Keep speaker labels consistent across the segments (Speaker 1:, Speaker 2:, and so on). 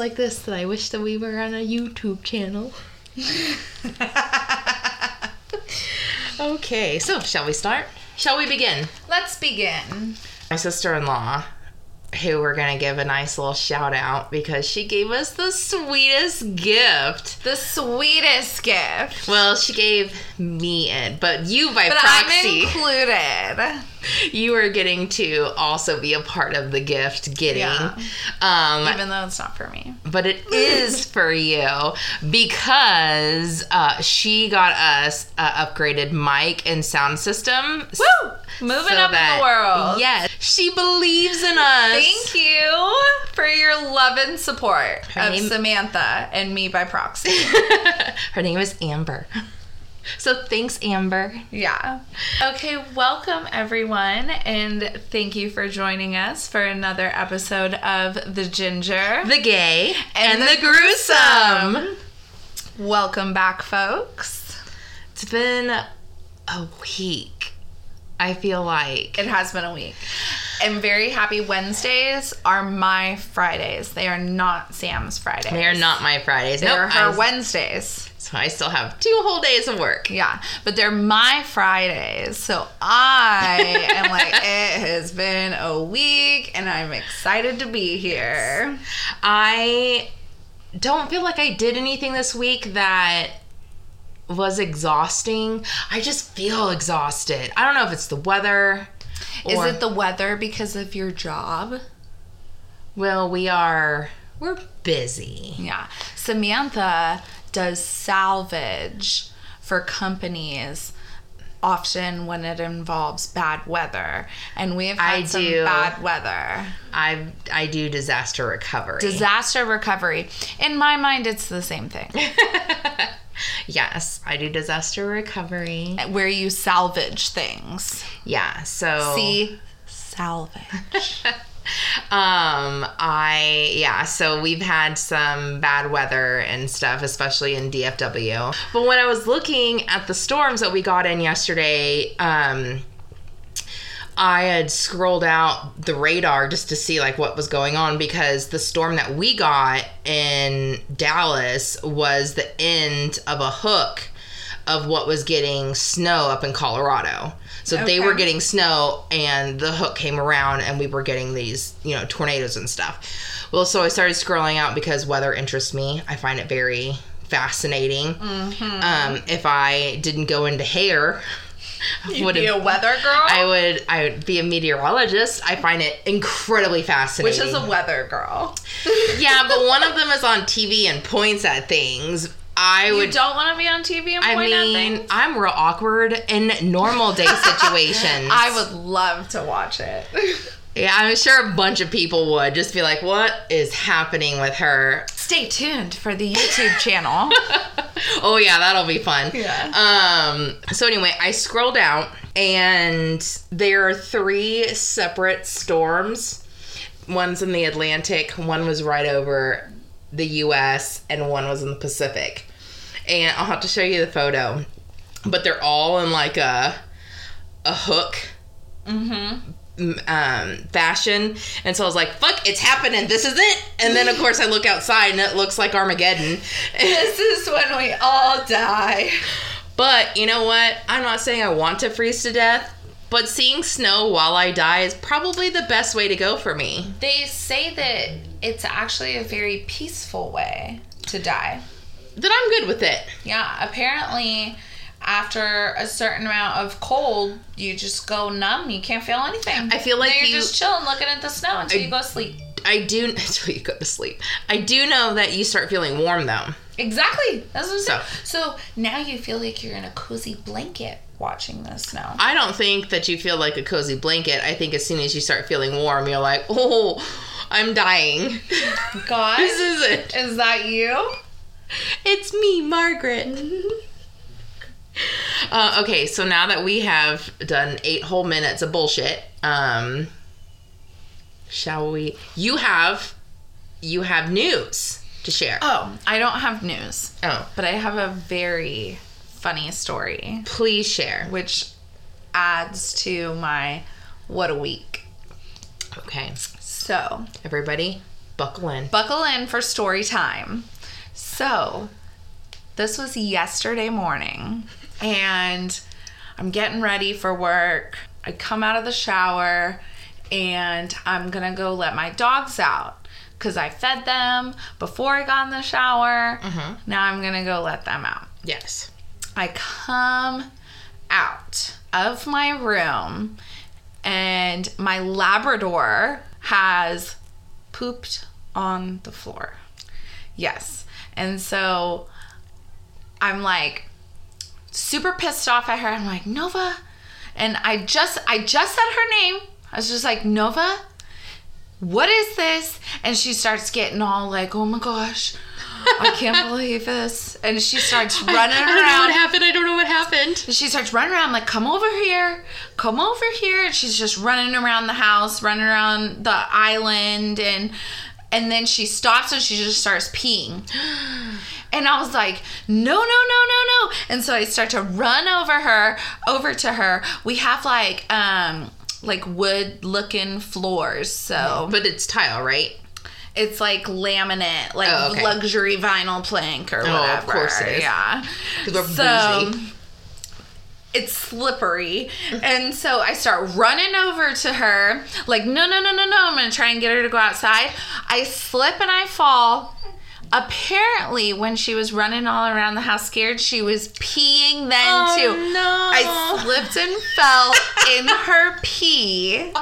Speaker 1: like this that I wish that we were on a YouTube channel. okay, so shall we start? Shall we begin?
Speaker 2: Let's begin.
Speaker 1: My sister in law, who we're going to give a nice little shout out because she gave us the sweetest gift.
Speaker 2: The sweetest gift.
Speaker 1: Well, she gave me it, but you by
Speaker 2: But
Speaker 1: proxy.
Speaker 2: I'm included.
Speaker 1: you are getting to also be a part of the gift getting.
Speaker 2: Yeah.
Speaker 1: Um,
Speaker 2: Even though it's not for me.
Speaker 1: but it is for you because uh, she got us uh, upgraded mic and sound system.
Speaker 2: Woo! Moving
Speaker 1: so
Speaker 2: up
Speaker 1: that-
Speaker 2: in the world.
Speaker 1: Yes, she believes in us.
Speaker 2: Thank you for your love and support
Speaker 1: Her
Speaker 2: of
Speaker 1: name-
Speaker 2: Samantha and me by proxy.
Speaker 1: Her name is Amber. So thanks, Amber.
Speaker 2: yeah. Okay, welcome everyone, and thank you for joining us for another episode of The Ginger.
Speaker 1: The gay and,
Speaker 2: And
Speaker 1: the,
Speaker 2: the
Speaker 1: gruesome.
Speaker 2: Welcome back, folks.
Speaker 1: It's been a week. I feel like.
Speaker 2: It has been a week. And very happy Wednesdays are my Fridays. They are not Sam's Fridays.
Speaker 1: They are not my Fridays.
Speaker 2: They're
Speaker 1: Nope,
Speaker 2: her
Speaker 1: I-
Speaker 2: Wednesdays.
Speaker 1: So I still have two whole days of work.
Speaker 2: Yeah, but they're my Fridays. So I am like, it has been a week and I'm excited to be here.
Speaker 1: I don't feel like I did anything this week that was exhausting. I just feel exhausted. I don't know if it's the weather.
Speaker 2: Is it the weather because of your job?
Speaker 1: Well, we are we're busy.
Speaker 2: Yeah. Samantha does salvage for companies often when it involves bad weather. And we've had
Speaker 1: I
Speaker 2: some
Speaker 1: do.
Speaker 2: bad weather.
Speaker 1: I I do disaster recovery.
Speaker 2: Disaster recovery. In my mind, it's the same thing.
Speaker 1: yes, I do disaster recovery.
Speaker 2: where you salvage things.
Speaker 1: Yeah, so
Speaker 2: See? Salvage.
Speaker 1: um I yeah, so we've had some bad weather and stuff, especially in DFW. But when I was looking at the storms that we got in yesterday, um I had scrolled out the radar just to see like what was going on because the storm that we got in Dallas was the end of a hook of what was getting snow up in Colorado. So they were getting snow and the hook came around and we were getting these, you know, tornadoes and stuff. Well, so I started scrolling out because weather interests me. I find it very fascinating. Um, if I didn't go into hair,
Speaker 2: You'd be a weather girl?
Speaker 1: I would I would be a meteorologist. I find it incredibly fascinating.
Speaker 2: which is a weather girl.
Speaker 1: yeah, but one of them is on TV and points at things. I
Speaker 2: You
Speaker 1: would.
Speaker 2: don't want to be on TV and
Speaker 1: I
Speaker 2: point
Speaker 1: mean,
Speaker 2: things?
Speaker 1: I'm real awkward in normal day situations.
Speaker 2: I would love to watch it.
Speaker 1: Yeah, I'm sure a bunch of people would just be like, "What is happening with her?"
Speaker 2: Stay tuned for the YouTube channel.
Speaker 1: oh yeah, that'll be fun.
Speaker 2: Yeah.
Speaker 1: Um. So anyway, I scrolled out, and there are three separate storms. One's in the Atlantic. One was right over the U.S. and one was in the Pacific. And I'll have to show you the photo, but they're all in like a a hook
Speaker 2: mm-hmm.
Speaker 1: um, fashion. And so I was like, fuck, it's happening. This is it. And then, of course, I look outside and it looks like Armageddon.
Speaker 2: This is when we all die.
Speaker 1: But you know what? I'm not saying I want to freeze to death, but seeing snow while I die is probably the best way to go for me.
Speaker 2: They say that it's actually a very peaceful way to die.
Speaker 1: Then I'm good with it.
Speaker 2: Yeah, apparently after a certain amount of cold, you just go numb. You can't feel anything.
Speaker 1: I feel like
Speaker 2: you're
Speaker 1: you-
Speaker 2: just chilling, looking at the snow until
Speaker 1: I-
Speaker 2: you go to sleep.
Speaker 1: I do until you go to sleep. I do know that you start feeling warm though.
Speaker 2: Exactly. That's what I'm saying.
Speaker 1: So-
Speaker 2: So now you feel like you're in a cozy blanket watching the snow.
Speaker 1: I don't think that you feel like a cozy blanket. I think as soon as you start feeling warm, you're like, oh, I'm dying.
Speaker 2: God,
Speaker 1: this is it.
Speaker 2: is that you?
Speaker 1: It's me, Margaret. uh, okay, so now that we have done eight whole minutes of bullshit, um, shall we? You have, you have news to share.
Speaker 2: Oh, I don't have news,
Speaker 1: Oh,
Speaker 2: but I have a very funny story,
Speaker 1: please share.
Speaker 2: which adds to my what a week.
Speaker 1: Okay,
Speaker 2: So,
Speaker 1: everybody, Buckle in.
Speaker 2: buckle in for story time. So, this was yesterday morning, and I'm getting ready for work. I come out of the shower, and I'm gonna go let my dogs out because I fed them before I got in the shower. Mm-hmm. Now I'm gonna go let them out.
Speaker 1: Yes.
Speaker 2: I come out of my room and my Labrador has pooped on the floor. Yes. And so I'm like super pissed off at her. I'm like, Nova. And I just I just said her name. I was just like, Nova, what is this? And she starts getting all like, oh my gosh, I can't believe this. And she starts running around.
Speaker 1: I don't know what happened. I don't know what happened.
Speaker 2: And she starts running around, like, come over here, come over here. And she's just running around the house, running around the island, and and then she stops and she just starts peeing. And I was like, no, no, no, no, no. And so I start to run over her, over to her. We have like um like wood looking floors. So
Speaker 1: But it's tile, right?
Speaker 2: it's like laminate, like
Speaker 1: Oh, okay.
Speaker 2: luxury vinyl plank or whatever.
Speaker 1: Oh, of course it is.
Speaker 2: Yeah.
Speaker 1: 'Cause we're
Speaker 2: So
Speaker 1: bougie.
Speaker 2: It's slippery. And so I start running over to her, like, no, no, no, no, no. I'm going to try and get her to go outside. I slip and I fall. Apparently, when she was running all around the house scared, she was peeing then
Speaker 1: Oh,
Speaker 2: too.
Speaker 1: no.
Speaker 2: I slipped and fell in her pee.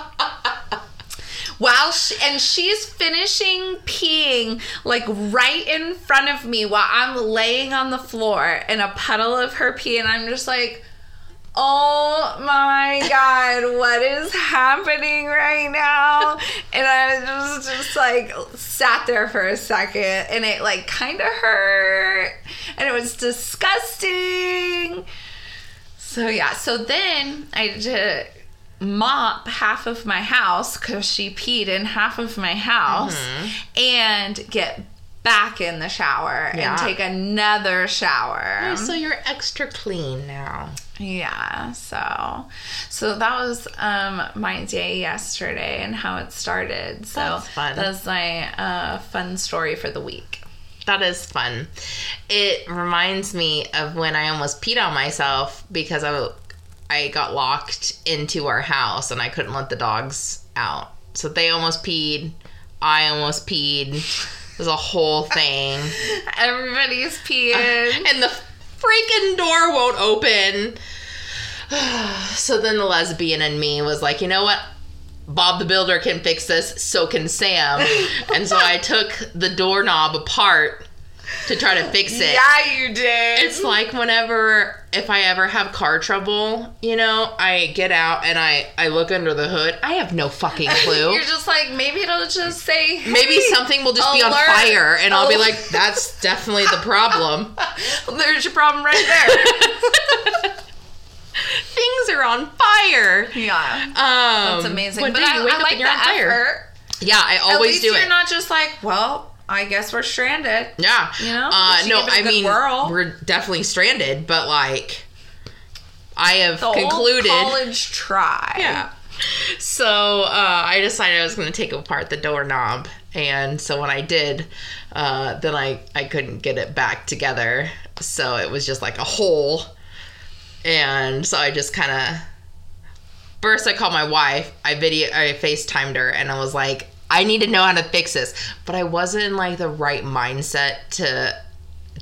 Speaker 2: While she, and she's finishing peeing like right in front of me while I'm laying on the floor in a puddle of her pee, and I'm just like, oh my god, what is happening right now? And I was just like sat there for a second, and it like kind of hurt, and it was disgusting. So yeah, so then I had to mop half of my house because she peed in half of my house mm-hmm. and get back in the shower
Speaker 1: Yeah.
Speaker 2: and take another shower.
Speaker 1: so you're extra clean now.
Speaker 2: Yeah, so so that was um my day yesterday and how it started. So
Speaker 1: That's fun.
Speaker 2: That's my uh fun story for the week.
Speaker 1: That is fun. It reminds me of when I almost peed on myself because I I got locked into our house and I couldn't let the dogs out. So they almost peed. I almost peed. It was a whole thing.
Speaker 2: Everybody's peeing.
Speaker 1: and the freaking door won't open. so then the lesbian in me was like, you know what? Bob the Builder can fix this, so can Sam. and so I took the doorknob apart to try to fix it.
Speaker 2: yeah, you did.
Speaker 1: It's like whenever if I ever have car trouble, you know, I get out and I I look under the hood. I have no fucking clue.
Speaker 2: You're just like maybe it'll just say
Speaker 1: Maybe something will just be on fire and I'll be like that's definitely the problem.
Speaker 2: There's your problem right there.
Speaker 1: Things are on fire.
Speaker 2: yeah.
Speaker 1: Um,
Speaker 2: That's amazing. But
Speaker 1: do
Speaker 2: I,
Speaker 1: you wake
Speaker 2: I
Speaker 1: up
Speaker 2: like
Speaker 1: and you're
Speaker 2: the
Speaker 1: on fire?
Speaker 2: effort.
Speaker 1: Yeah, I
Speaker 2: At
Speaker 1: always
Speaker 2: least
Speaker 1: do
Speaker 2: you're
Speaker 1: it.
Speaker 2: not just like, well, I guess we're stranded.
Speaker 1: yeah,
Speaker 2: You know?
Speaker 1: Uh,
Speaker 2: At least you
Speaker 1: no,
Speaker 2: I it a
Speaker 1: I
Speaker 2: good
Speaker 1: mean
Speaker 2: whirl.
Speaker 1: we're definitely stranded, but like I have
Speaker 2: The
Speaker 1: concluded.
Speaker 2: college try.
Speaker 1: Yeah. So uh, I decided I was going to take apart the doorknob, and so when I did, uh, then I I couldn't get it back together, so it was just like a hole, and so I just kind of. First, I called my wife. I video, I FaceTimed her, and I was like, "I need to know how to fix this," but I wasn't in like the right mindset to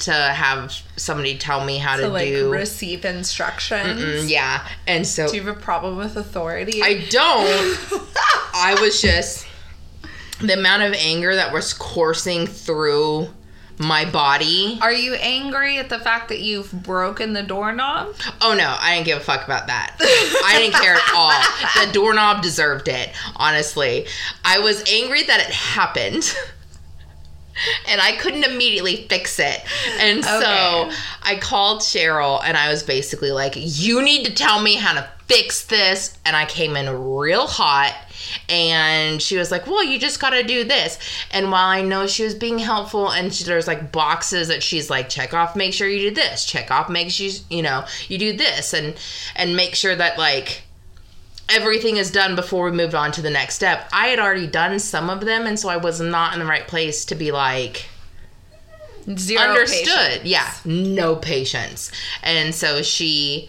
Speaker 1: to have somebody tell me how
Speaker 2: To
Speaker 1: to
Speaker 2: like
Speaker 1: do.
Speaker 2: receive instructions.
Speaker 1: Mm, yeah, and so
Speaker 2: Do you have a problem with authority?
Speaker 1: I don't. I was just the amount of anger that was coursing through my body.
Speaker 2: Are you angry at the fact that you've broken the doorknob?
Speaker 1: Oh no, I didn't give a fuck about that. I didn't care at all. The doorknob deserved it, honestly. I was angry that it happened. And I couldn't immediately fix it. And so I called Cheryl and I was basically like, You need to tell me how to fix this. And I came in real hot. And she was like, Well, you just got to do this. And while I know she was being helpful, and she, there's like boxes that she's like, Check off, make sure you do this. Check off, make sure you, you know, you do this. And, and make sure that like, everything is done before we moved on to the next step. I had already done some of them, and so I was not in the right place to be like
Speaker 2: Zero
Speaker 1: understood.
Speaker 2: patience.
Speaker 1: Yeah, no patience. And so she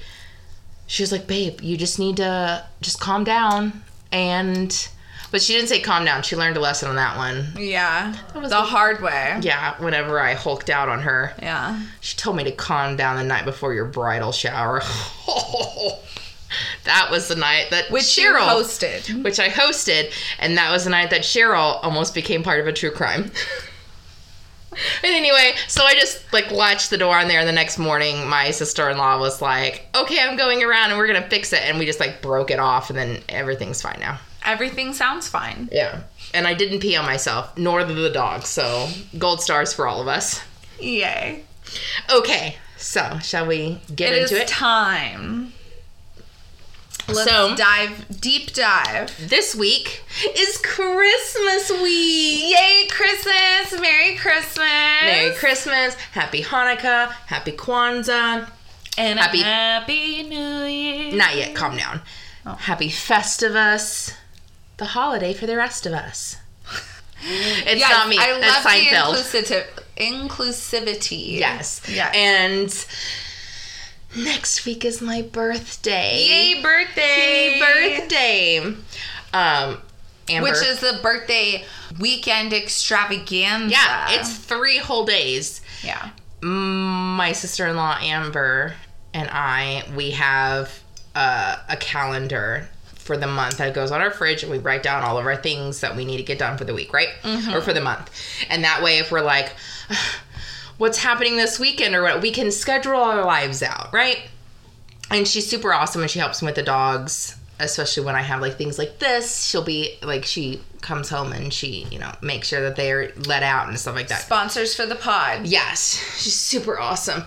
Speaker 1: she was like, "Babe, you just need to just calm down." And but she didn't say calm down. She learned a lesson on that one.
Speaker 2: Yeah.
Speaker 1: That was
Speaker 2: the
Speaker 1: a-
Speaker 2: hard way.
Speaker 1: Yeah, whenever I hulked out on her.
Speaker 2: Yeah.
Speaker 1: She told me to calm down the night before your bridal shower. that was the night that
Speaker 2: Which
Speaker 1: Cheryl
Speaker 2: hosted.
Speaker 1: which I hosted, and that was the night that Cheryl almost became part of a true crime. and anyway, so I just like latched the door on there, and the next morning, my sister in law was like, "Okay, I'm going around, and we're gonna fix it," and we just like broke it off, and then everything's fine now.
Speaker 2: Everything sounds fine.
Speaker 1: Yeah, and I didn't pee on myself, nor did the dog, so gold stars for all of us.
Speaker 2: Yay.
Speaker 1: Okay, so shall we get
Speaker 2: It is
Speaker 1: into it?
Speaker 2: time. Let's
Speaker 1: So-
Speaker 2: dive deep dive.
Speaker 1: this week is Christmas week.
Speaker 2: Yay, Christmas! Merry Christmas!
Speaker 1: Merry Christmas, Happy Hanukkah, Happy Kwanzaa.
Speaker 2: and
Speaker 1: Happy-
Speaker 2: Happy New Year.
Speaker 1: Not yet, calm down.
Speaker 2: Oh.
Speaker 1: Happy Festivus, the holiday for the rest of us. It's
Speaker 2: Yes,
Speaker 1: not me.
Speaker 2: I
Speaker 1: That's
Speaker 2: love
Speaker 1: Seinfeld.
Speaker 2: the inclusive, inclusivity.
Speaker 1: yes.
Speaker 2: Yeah.
Speaker 1: And next week is my birthday.
Speaker 2: Yay, birthday!
Speaker 1: Yay, birthday. Um, Amber.
Speaker 2: Which is the birthday weekend extravaganza.
Speaker 1: yeah, it's three whole days.
Speaker 2: yeah.
Speaker 1: my sister-in-law Amber and I we have uh, a calendar for the month that goes on our fridge and we write down all of our things that we need to get done for the week, right? Or for the month. And that way if we're like what's happening this weekend or what we can schedule our lives out, right? And she's super awesome and she helps me with the dogs, especially when I have like things like this. She'll be like she comes home and she, you know, makes sure that they're let out and stuff like that.
Speaker 2: Sponsors for the pod.
Speaker 1: Yes, she's super awesome.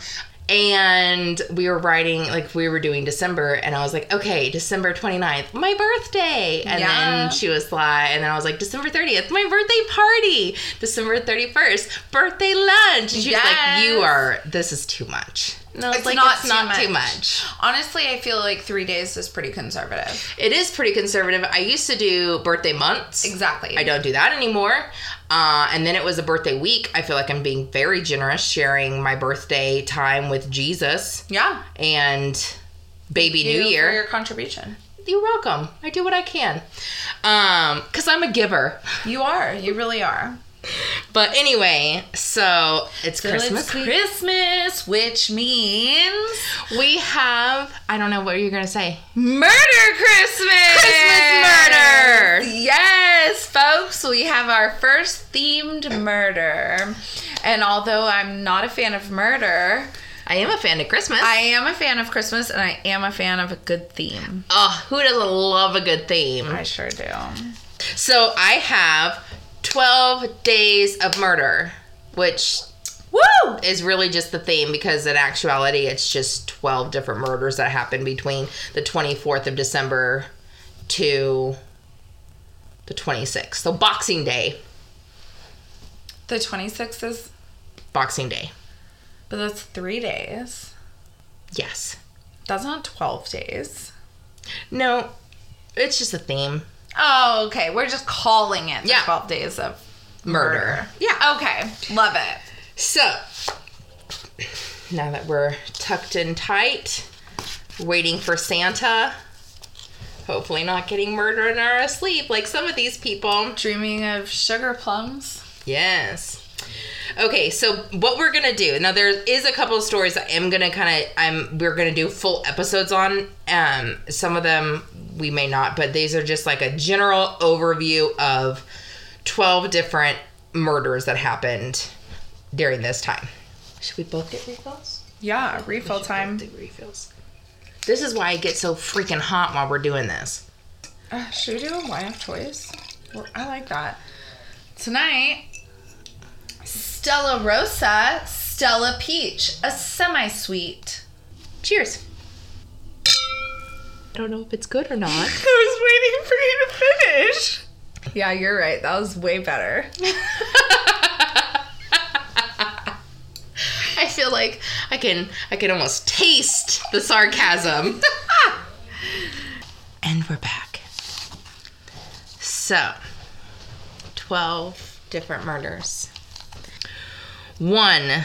Speaker 1: And we were writing, like, we were doing December, and I was like, okay, December 29th, my birthday. And
Speaker 2: Yeah.
Speaker 1: then she was like, and then I was like, December 30th, my birthday party. December 31st, birthday lunch. And she was like, you are, this is too much. And I
Speaker 2: It's
Speaker 1: like,
Speaker 2: not
Speaker 1: it's
Speaker 2: too
Speaker 1: not too
Speaker 2: much.
Speaker 1: much.
Speaker 2: Honestly, I feel like three days is pretty conservative.
Speaker 1: It is pretty conservative. I used to do birthday months.
Speaker 2: Exactly.
Speaker 1: I don't do that anymore. Uh, and then it was a birthday week. I feel like I'm being very generous sharing my birthday time with Jesus
Speaker 2: Yeah.
Speaker 1: and baby
Speaker 2: You
Speaker 1: new
Speaker 2: for
Speaker 1: year.
Speaker 2: your contribution.
Speaker 1: You're welcome. I do what I can. Um, cuz I'm a giver.
Speaker 2: You are. You really are.
Speaker 1: But anyway, so it's Christmas
Speaker 2: it's. Christmas, which means
Speaker 1: we have I don't know what you're to say.
Speaker 2: murder Christmas.
Speaker 1: Christmas murder.
Speaker 2: Yes, folks, we have our first themed murder. And although I'm not a fan of murder,
Speaker 1: I am a fan of Christmas.
Speaker 2: I am a fan of Christmas and I am a fan of a good theme.
Speaker 1: Ah, oh, who doesn't love a good theme?
Speaker 2: I sure do.
Speaker 1: So I have 12 Days of Murder, which
Speaker 2: Woo!
Speaker 1: is really just the theme because in actuality it's just 12 different murders that happened between the 24th of December to the 26th. So Boxing Day.
Speaker 2: The 26th is,
Speaker 1: Boxing Day.
Speaker 2: but that's three days.
Speaker 1: Yes.
Speaker 2: That's not 12 days.
Speaker 1: No, it's just a theme.
Speaker 2: Oh, okay. We're just calling it the
Speaker 1: Yeah.
Speaker 2: 12 days of
Speaker 1: Murder.
Speaker 2: murder.
Speaker 1: Yeah.
Speaker 2: Okay. Love it.
Speaker 1: So, now that we're tucked in tight, waiting for Santa, hopefully not getting murdered in our sleep like some of these people.
Speaker 2: Dreaming of sugar plums.
Speaker 1: Yes. Okay, so what we're gonna do now? There is a couple of stories I am gonna kind of I'm we're gonna do full episodes on. Um, some of them we may not, but these are just like a general overview of twelve different murders that happened during this time. Should we both get refills?
Speaker 2: Yeah, refill time.
Speaker 1: Do refills. This is why I get so freaking hot while we're doing this.
Speaker 2: Uh, should we do a wine of choice? Well, I like that. Tonight, Stella Rosa, Stella Peach, a semi sweet.
Speaker 1: Cheers. I don't know if it's good or not.
Speaker 2: I was waiting for you to finish. Yeah, you're right. That was way better.
Speaker 1: I feel like I can I can almost taste the sarcasm. and And we're back. So, 12 different murders. One,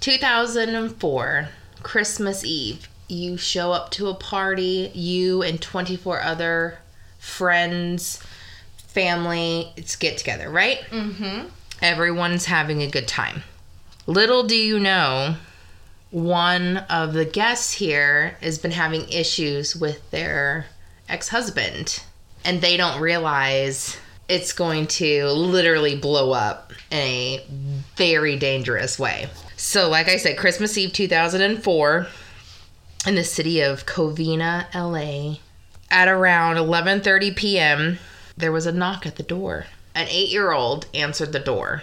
Speaker 1: 2004, Christmas Eve. You show up to a party, you and 24 other friends, family, it's get together, right?
Speaker 2: Mm-hmm.
Speaker 1: Everyone's having a good time. Little do you know, one of the guests here has been having issues with their ex husband, and they don't realize it's going to literally blow up in a very dangerous way. So, like I said, Christmas Eve 2004 in the city of Covina, LA, at around 11:30 p.m., there was a knock at the door. An 8-year-old answered the door.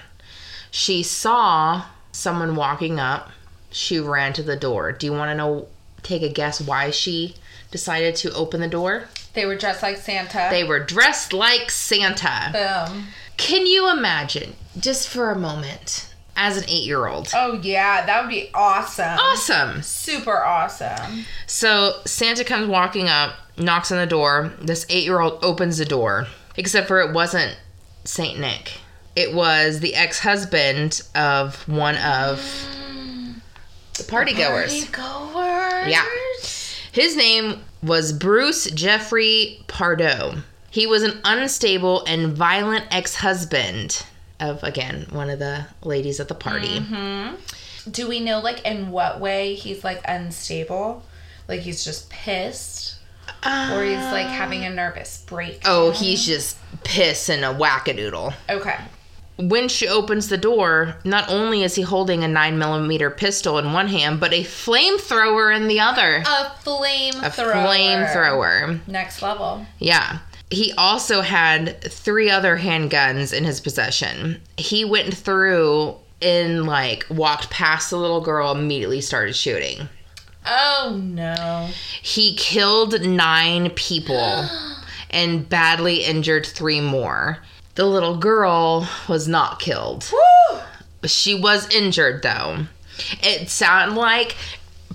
Speaker 1: She saw someone walking up. She ran to the door. Do you want to know take a guess why she decided to open the door?
Speaker 2: They were dressed like Santa.
Speaker 1: They were dressed like Santa.
Speaker 2: Boom.
Speaker 1: Can you imagine just for a moment as an 8-year-old?
Speaker 2: Oh yeah, that would be awesome.
Speaker 1: Awesome.
Speaker 2: Super awesome.
Speaker 1: So Santa comes walking up, knocks on the door. This eight year old opens the door, except for it wasn't Saint Nick. It was the ex husband of one of the party goers.
Speaker 2: Partygoers.
Speaker 1: Yeah. His name was Bruce Jeffrey Pardo. He was an unstable and violent ex husband of, again, one of the ladies at the party. Mm-hmm.
Speaker 2: Do we know like in what way he's like unstable? Like he's just pissed, or he's like having a nervous break.
Speaker 1: Oh, he's just pissing a wackadoodle.
Speaker 2: Okay.
Speaker 1: when she opens the door, not only is he holding a nine millimeter pistol in one hand, but a flamethrower in the other.
Speaker 2: A flamethrower.
Speaker 1: A flamethrower.
Speaker 2: Next level.
Speaker 1: Yeah. He also had three other handguns in his possession. He went through and like walked past the little girl, immediately started shooting.
Speaker 2: Oh no.
Speaker 1: He killed nine people and badly injured three more. The little girl was not killed.
Speaker 2: Woo!
Speaker 1: She was injured though. It sounded like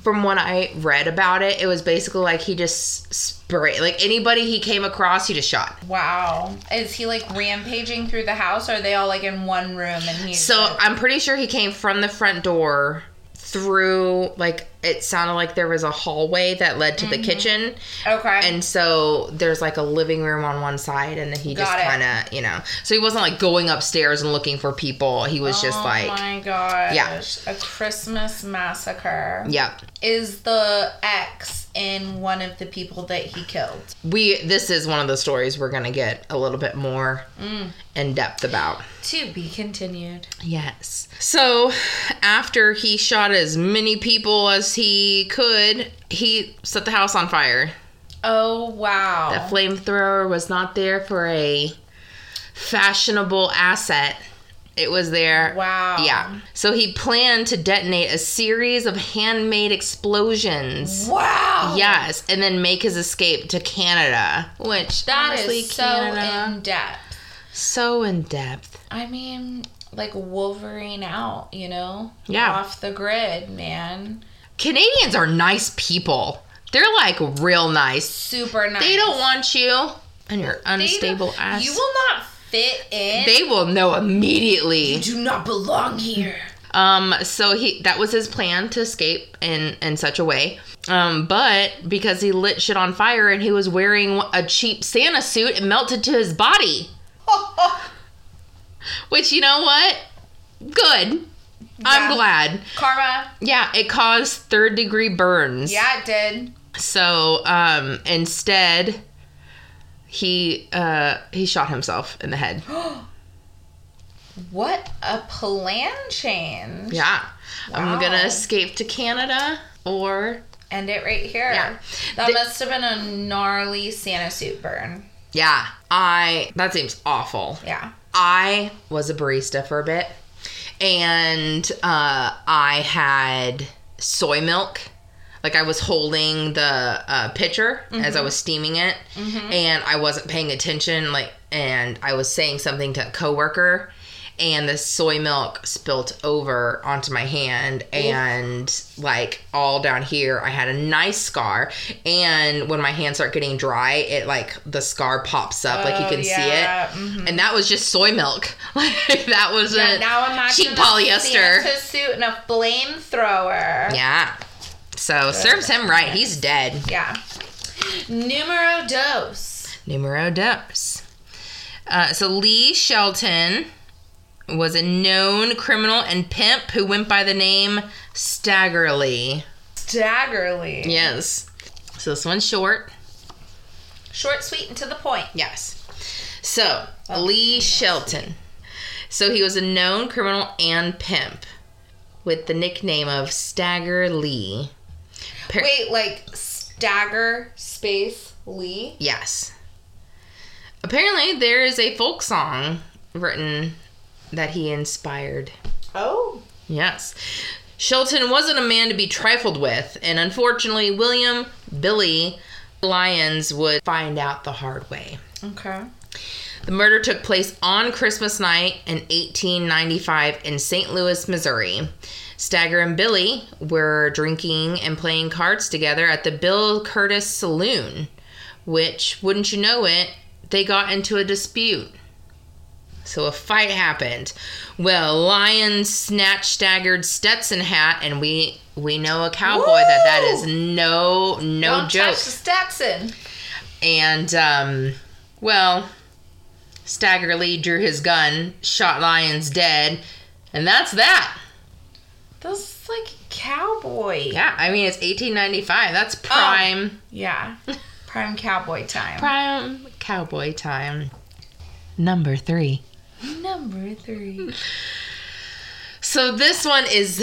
Speaker 1: from what I read about it, it was basically like he just sprayed like anybody he came across, he just shot.
Speaker 2: Wow. Is he like rampaging through the house? Or are they all like in one room and he's
Speaker 1: So I'm pretty sure he came from the front door through like it sounded like there was a hallway that led to the kitchen
Speaker 2: okay.
Speaker 1: and so there's like a living room on one side and he just
Speaker 2: Got it.
Speaker 1: kind of you know so he wasn't like going upstairs and looking for people he was just
Speaker 2: oh
Speaker 1: like
Speaker 2: my gosh.
Speaker 1: Yeah.
Speaker 2: A Christmas massacre.
Speaker 1: yeah
Speaker 2: Is the ex in one of the people that he killed?
Speaker 1: we this is one of the stories we're gonna get a little bit more
Speaker 2: Mm.
Speaker 1: in depth about
Speaker 2: To be continued.
Speaker 1: yes so after he shot as many people as he could he set the house on fire
Speaker 2: Oh wow.
Speaker 1: the flamethrower was not there for a fashionable asset it was there
Speaker 2: Wow.
Speaker 1: yeah so he planned to detonate a series of handmade explosions
Speaker 2: Wow.
Speaker 1: yes and then make his escape to canada which
Speaker 2: That
Speaker 1: honestly,
Speaker 2: is so
Speaker 1: Canada-
Speaker 2: in depth.
Speaker 1: so in depth
Speaker 2: I mean, like Wolverine out, you know?
Speaker 1: Yeah.
Speaker 2: Off the grid, man.
Speaker 1: Canadians are nice people. They're like real nice.
Speaker 2: Super nice.
Speaker 1: They don't want you and your unstable ass.
Speaker 2: You will not fit in.
Speaker 1: they will know immediately.
Speaker 2: You do not belong here.
Speaker 1: Um, so he that was his plan to escape in in such a way. Um, but because he lit shit on fire and he was wearing a cheap Santa suit, it melted to his body. Which you know what? Good. I'm glad.
Speaker 2: Karma.
Speaker 1: Yeah, it caused third degree burns.
Speaker 2: Yeah, it did.
Speaker 1: So um, instead, he uh, he shot himself in the head.
Speaker 2: What a plan change.
Speaker 1: Yeah, I'm gonna escape to Canada or
Speaker 2: End it right here.
Speaker 1: Yeah.
Speaker 2: That
Speaker 1: The-
Speaker 2: must have been a gnarly Santa suit burn.
Speaker 1: yeah. I that seems awful.
Speaker 2: Yeah.
Speaker 1: I was a barista for a bit, and uh, I had soy milk. Like I was holding the uh, pitcher as I was steaming it, and I wasn't paying attention. Like, and I was saying something to a coworker, and the soy milk spilt over onto my hand. And like all down here I had a nice scar. And when my hands start getting dry it like the scar pops up. Like you
Speaker 2: Oh,
Speaker 1: can
Speaker 2: yeah,
Speaker 1: see it. and that was just soy milk. Like that wasn't
Speaker 2: Yeah, now imagine
Speaker 1: cheap
Speaker 2: a
Speaker 1: polyester.
Speaker 2: Santa suit and a flamethrower.
Speaker 1: yeah. So serves him right. He's dead.
Speaker 2: Yeah. Numero dos.
Speaker 1: numero dos. Uh, so Lee Shelton was a known criminal and pimp who went by the name Stagger Lee.
Speaker 2: Staggerly.
Speaker 1: Yes. So this one's short.
Speaker 2: Short, sweet, and to the point.
Speaker 1: Yes. So Lee Shelton. So he was a known criminal and pimp with the nickname of Stagger Lee. Par-
Speaker 2: Wait, like stagger space Lee?
Speaker 1: Yes. Apparently, there is a folk song written that he inspired.
Speaker 2: Oh.
Speaker 1: Yes. Shelton wasn't a man to be trifled with, and unfortunately, William Billy Lyons would find out the hard way.
Speaker 2: Okay.
Speaker 1: The murder took place on Christmas night in 1895 in St. Louis, Missouri. Stagger and Billy were drinking and playing cards together at the Bill Curtis Saloon, which, wouldn't you know it, they got into a dispute. So a fight happened. Well, Lion snatched staggered Stetson hat, and we we know a cowboy that that is no no
Speaker 2: Don't
Speaker 1: joke.
Speaker 2: touch the Stetson.
Speaker 1: And, um, well, Stagger Lee drew his gun, shot Lyons dead, and that's that.
Speaker 2: That's like cowboy.
Speaker 1: Yeah, I mean, it's 1895. That's prime,
Speaker 2: Yeah. Prime cowboy time.
Speaker 1: prime cowboy time. Number three.
Speaker 2: Number three.
Speaker 1: So this one is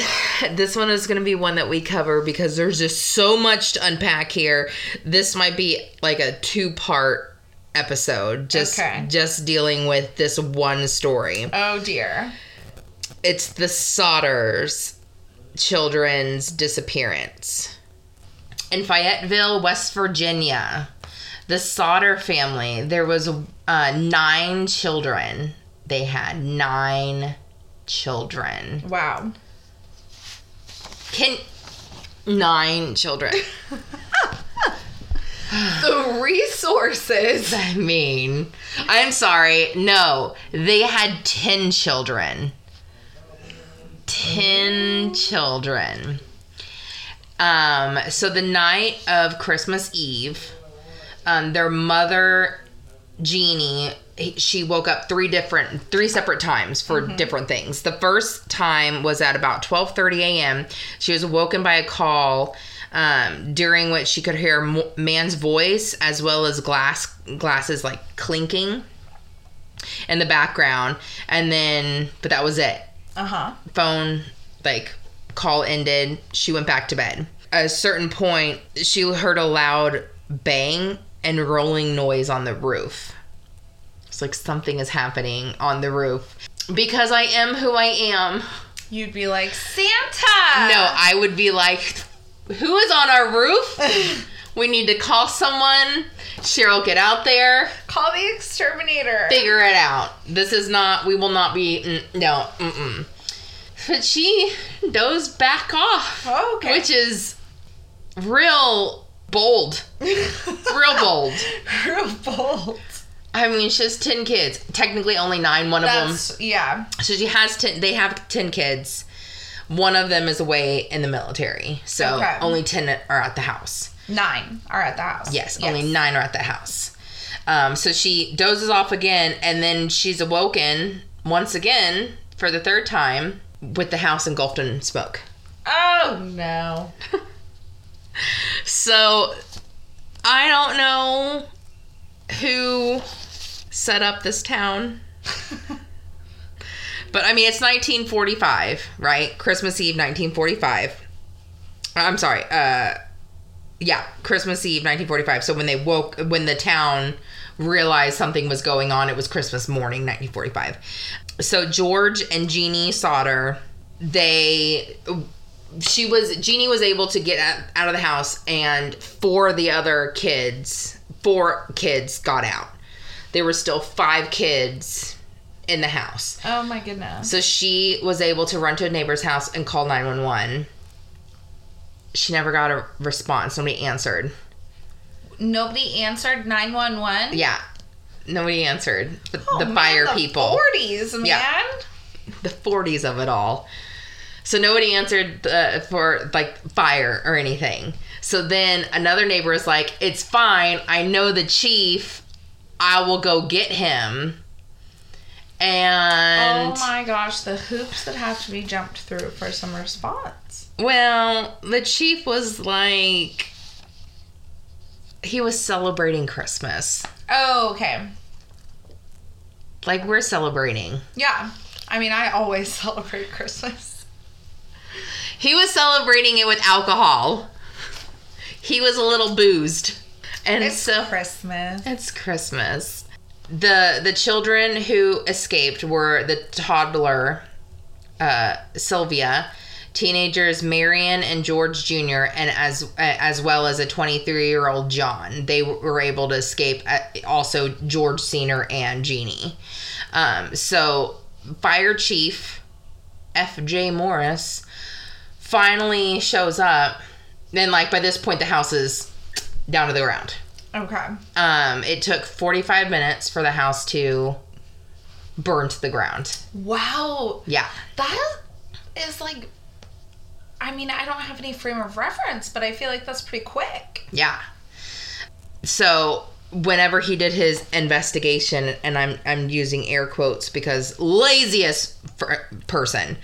Speaker 1: this one is going to be one that we cover because there's just so much to unpack here. This might be like a two-part episode just
Speaker 2: Okay.
Speaker 1: just dealing with this one story.
Speaker 2: Oh dear.
Speaker 1: it's the Sodders children's disappearance. In Fayetteville, West Virginia, the Sodder family, there was uh, nine children. They had nine children.
Speaker 2: Wow.
Speaker 1: Can nine children?
Speaker 2: The resources.
Speaker 1: I mean, I'm sorry. No, they had 10 children. 10 children. Um, so the night of Christmas Eve, um, their mother, Jeannie, she woke up three different, three separate times for different things. The first time was at about 12:30 a.m. She was woken by a call, um, during which she could hear mo- man's voice as well as glass glasses like clinking in the background, and then, but that was it
Speaker 2: Uh huh.
Speaker 1: phone like call ended she went back to bed at a certain point she heard a loud bang and rolling noise on the roof like something is happening on the roof because i am who i am
Speaker 2: You'd be like Santa.
Speaker 1: no i would be like who is on our roof we need to call someone cheryl get out there
Speaker 2: Call the exterminator.
Speaker 1: figure it out. This is not. We will not be. Mm, no. Mm-mm. But she does back off,
Speaker 2: Oh, okay.
Speaker 1: which is real bold. Real bold.
Speaker 2: Real bold.
Speaker 1: I mean, she has ten kids. Technically, only nine. One of them.
Speaker 2: Yeah.
Speaker 1: So she has ten. They have ten kids. One of them is away in the military, so
Speaker 2: Okay.
Speaker 1: only ten are at the house.
Speaker 2: Nine are at the house.
Speaker 1: Yes, only nine are at the house. Um, so she dozes off again, and then she's awoken once again for the third time with the house engulfed in smoke.
Speaker 2: Oh no.
Speaker 1: So I don't know who set up this town. But I mean, it's 1945, right? Christmas Eve, 1945. I'm sorry. Uh, yeah, Christmas Eve, 1945. So when they woke, when the town realized something was going on, it was Christmas morning, 1945. So George and Jeannie Sodder, they, she was, Jeannie was able to get out, of the house, and four of the other kids, four kids got out. There were still five kids in the house.
Speaker 2: Oh my goodness.
Speaker 1: So she was able to run to a neighbor's house and call 911. She never got a response. Nobody answered.
Speaker 2: Nobody answered 911.
Speaker 1: Yeah. Nobody answered. The,
Speaker 2: Oh,
Speaker 1: the
Speaker 2: man,
Speaker 1: fire
Speaker 2: the
Speaker 1: people.
Speaker 2: 40s, man.
Speaker 1: Yeah. The 40s of it all. So nobody answered the, for like fire or anything. So then another neighbor is like, "It's fine. I know the chief. I will go get him." And
Speaker 2: oh my gosh, the hoops that have to be jumped through for some response.
Speaker 1: Well, the chief was like, he was celebrating Christmas.
Speaker 2: Oh, okay.
Speaker 1: Like, we're celebrating.
Speaker 2: Yeah. I mean, I always celebrate Christmas.
Speaker 1: He was celebrating it with alcohol. He was a little boozed. And
Speaker 2: It's
Speaker 1: so
Speaker 2: Christmas.
Speaker 1: it's Christmas. The the children who escaped were the toddler uh, Sylvia, teenagers Marion and George Jr. and as as well as a 23 year old John. They were able to escape. uh, Also, George Senior and Jeannie. Um, so, Fire Chief F.J. Morris finally shows up. Then, like by this point, the house is down to the ground.
Speaker 2: Okay.
Speaker 1: Um, it took 45 minutes for the house to burn to the ground.
Speaker 2: Wow.
Speaker 1: Yeah.
Speaker 2: That is like, I mean, I don't have any frame of reference, but I feel like that's pretty quick.
Speaker 1: Yeah. So whenever he did his investigation, and I'm I'm using air quotes because laziest person,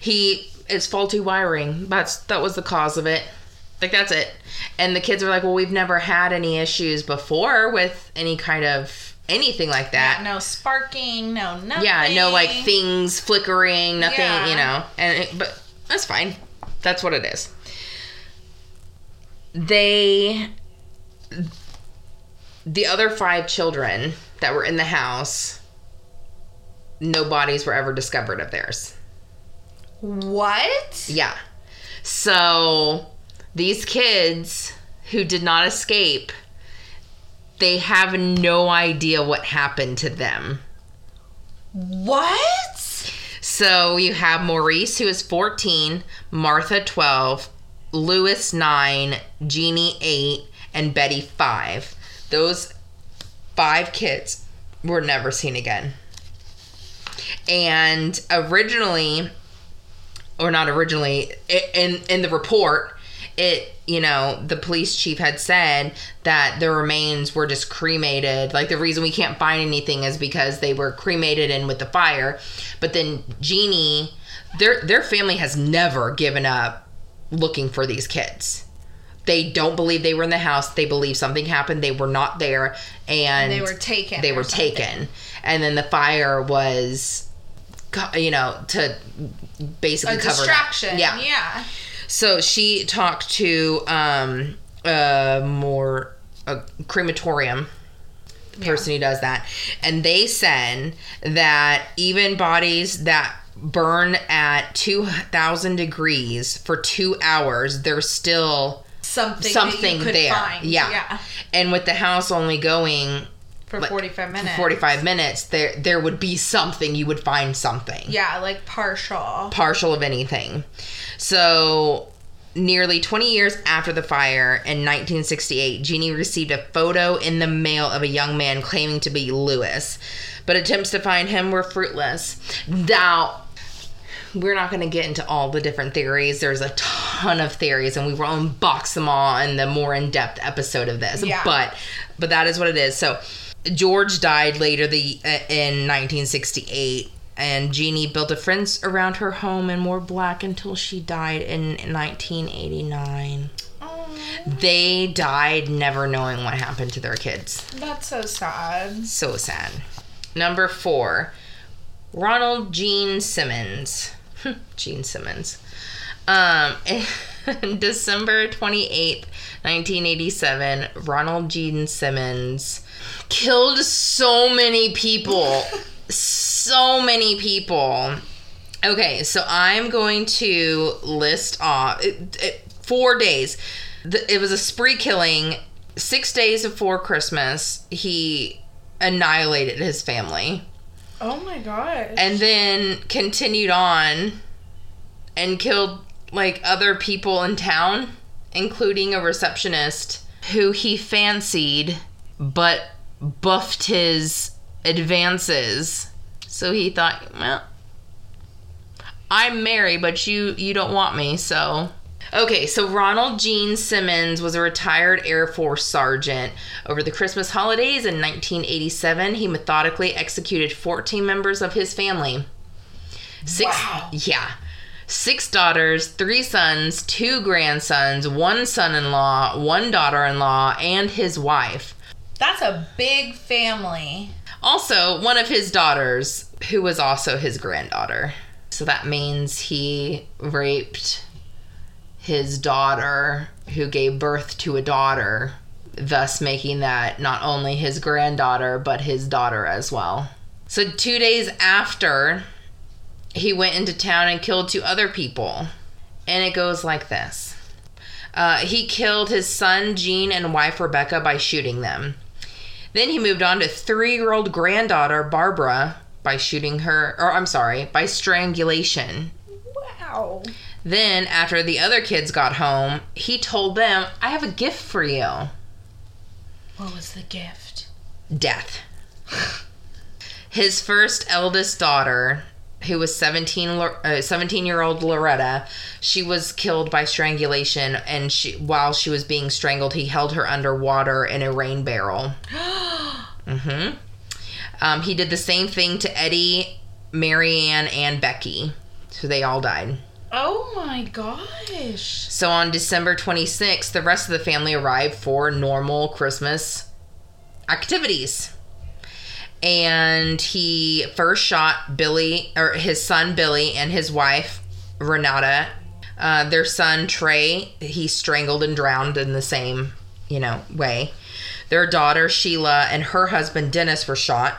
Speaker 1: he it's faulty wiring. That's that was the cause of it. Like that's it. And the kids were like, "Well, we've never had any issues before with any kind of anything like that."
Speaker 2: No sparking, no nothing.
Speaker 1: Yeah, no like things flickering, nothing,
Speaker 2: Yeah.
Speaker 1: you know. And it, but that's fine. That's what it is. They the other five children that were in the house no bodies were ever discovered of theirs.
Speaker 2: What?
Speaker 1: Yeah. So these kids who did not escape they have no idea what happened to them.
Speaker 2: What?
Speaker 1: So you have Maurice, who is 14, Martha, 12, Lewis, 9, Jeannie, 8, and Betty, 5. Those five kids were never seen again. And originally, or not originally, in, in the report, it, you know, the police chief had said that the remains were just cremated. Like the reason we can't find anything is because they were cremated in with the fire. But then Jeannie, their their family has never given up looking for these kids. They don't believe they were in the house. They believe something happened. They were not there, and
Speaker 2: They were taken
Speaker 1: They were
Speaker 2: something.
Speaker 1: taken, and then the fire was, you know, to basically
Speaker 2: A
Speaker 1: cover
Speaker 2: distraction.
Speaker 1: Yeah.
Speaker 2: Yeah.
Speaker 1: So she talked to um uh more a crematorium person who does that and they said that even bodies that burn at 2000 degrees for 2 hours they're still
Speaker 2: Something,
Speaker 1: something
Speaker 2: that you could
Speaker 1: there yeah.
Speaker 2: Yeah.
Speaker 1: and with the house only going
Speaker 2: For
Speaker 1: Like,
Speaker 2: 45 minutes.
Speaker 1: 45 minutes there there would be something you would find something
Speaker 2: Yeah, like partial.
Speaker 1: partial of anything. So, nearly 20 years after the fire in 1968, Jeannie received a photo in the mail of a young man claiming to be Lewis, but attempts to find him were fruitless. Now, we're not going to get into all the different theories. There's a ton of theories, and we will unbox them all in the more in-depth episode of this.
Speaker 2: Yeah.
Speaker 1: But, but that is what it is. So, George died later the uh, in 1968, and Jeannie built a fence around her home and wore black until she died in 1989.
Speaker 2: Oh,
Speaker 1: They died never knowing what happened to their kids.
Speaker 2: that's so sad.
Speaker 1: So sad. Number four, Ronald Gene Simmons. Gene Simmons. Um, December 28th, 1987, Ronald Gene Simmons killed so many people. so many people. Okay, so I'm going to list off it, it, four days. The, it was a spree killing. Six days before Christmas, he annihilated his family.
Speaker 2: Oh my gosh.
Speaker 1: and then continued on and killed like other people in town, including a receptionist who he fancied but buffed his advances. So he thought, well, I'm married, but you you don't want me, so Okay, so Ronald Gene Simmons was a retired Air Force sergeant. Over the Christmas holidays in 1987, he methodically executed 14 members of his family. Six,
Speaker 2: Wow.
Speaker 1: yeah. Six daughters, three sons, two grandsons, one son in law, one daughter in law, and his wife.
Speaker 2: That's a big family.
Speaker 1: Also, one of his daughters, who was also his granddaughter. So that means he raped his daughter, who gave birth to a daughter, thus making that not only his granddaughter, but his daughter as well. So, two days after, he went into town and killed two other people. And it goes like this uh, He killed his son, Gene, and wife, Rebecca, by shooting them. Then he moved on to three year old granddaughter, Barbara, by shooting her, or I'm sorry, by strangulation.
Speaker 2: Wow.
Speaker 1: Then, after the other kids got home, he told them, I have a gift for you
Speaker 2: What was the gift?
Speaker 1: death. His first eldest daughter, who was 17, uh, 17 year old Loretta, she was killed by strangulation. And she, while she was being strangled, he held her underwater in a rain barrel. hmm Um, he did the same thing to Eddie, Marianne, and Becky. So they all died.
Speaker 2: Oh my gosh.
Speaker 1: So on December 26th, the rest of the family arrived for normal Christmas activities. And he first shot Billy, or his son Billy, and his wife Renata. Uh, their son Trey, he strangled and drowned in the same, you know, way. Their daughter Sheila and her husband Dennis were shot.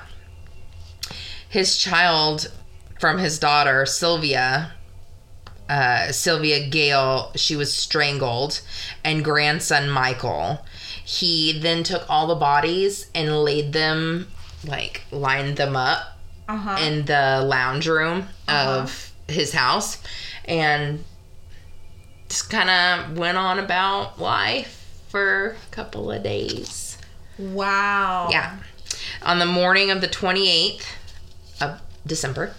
Speaker 1: His child from his daughter Sylvia uh, Sylvia Gale, she was strangled, and grandson Michael. He then took all the bodies and laid them, like, lined them up
Speaker 2: Uh huh.
Speaker 1: in the lounge room of his house and just kind of went on about life for a couple of days.
Speaker 2: Wow.
Speaker 1: Yeah. On the morning of the 28th of December,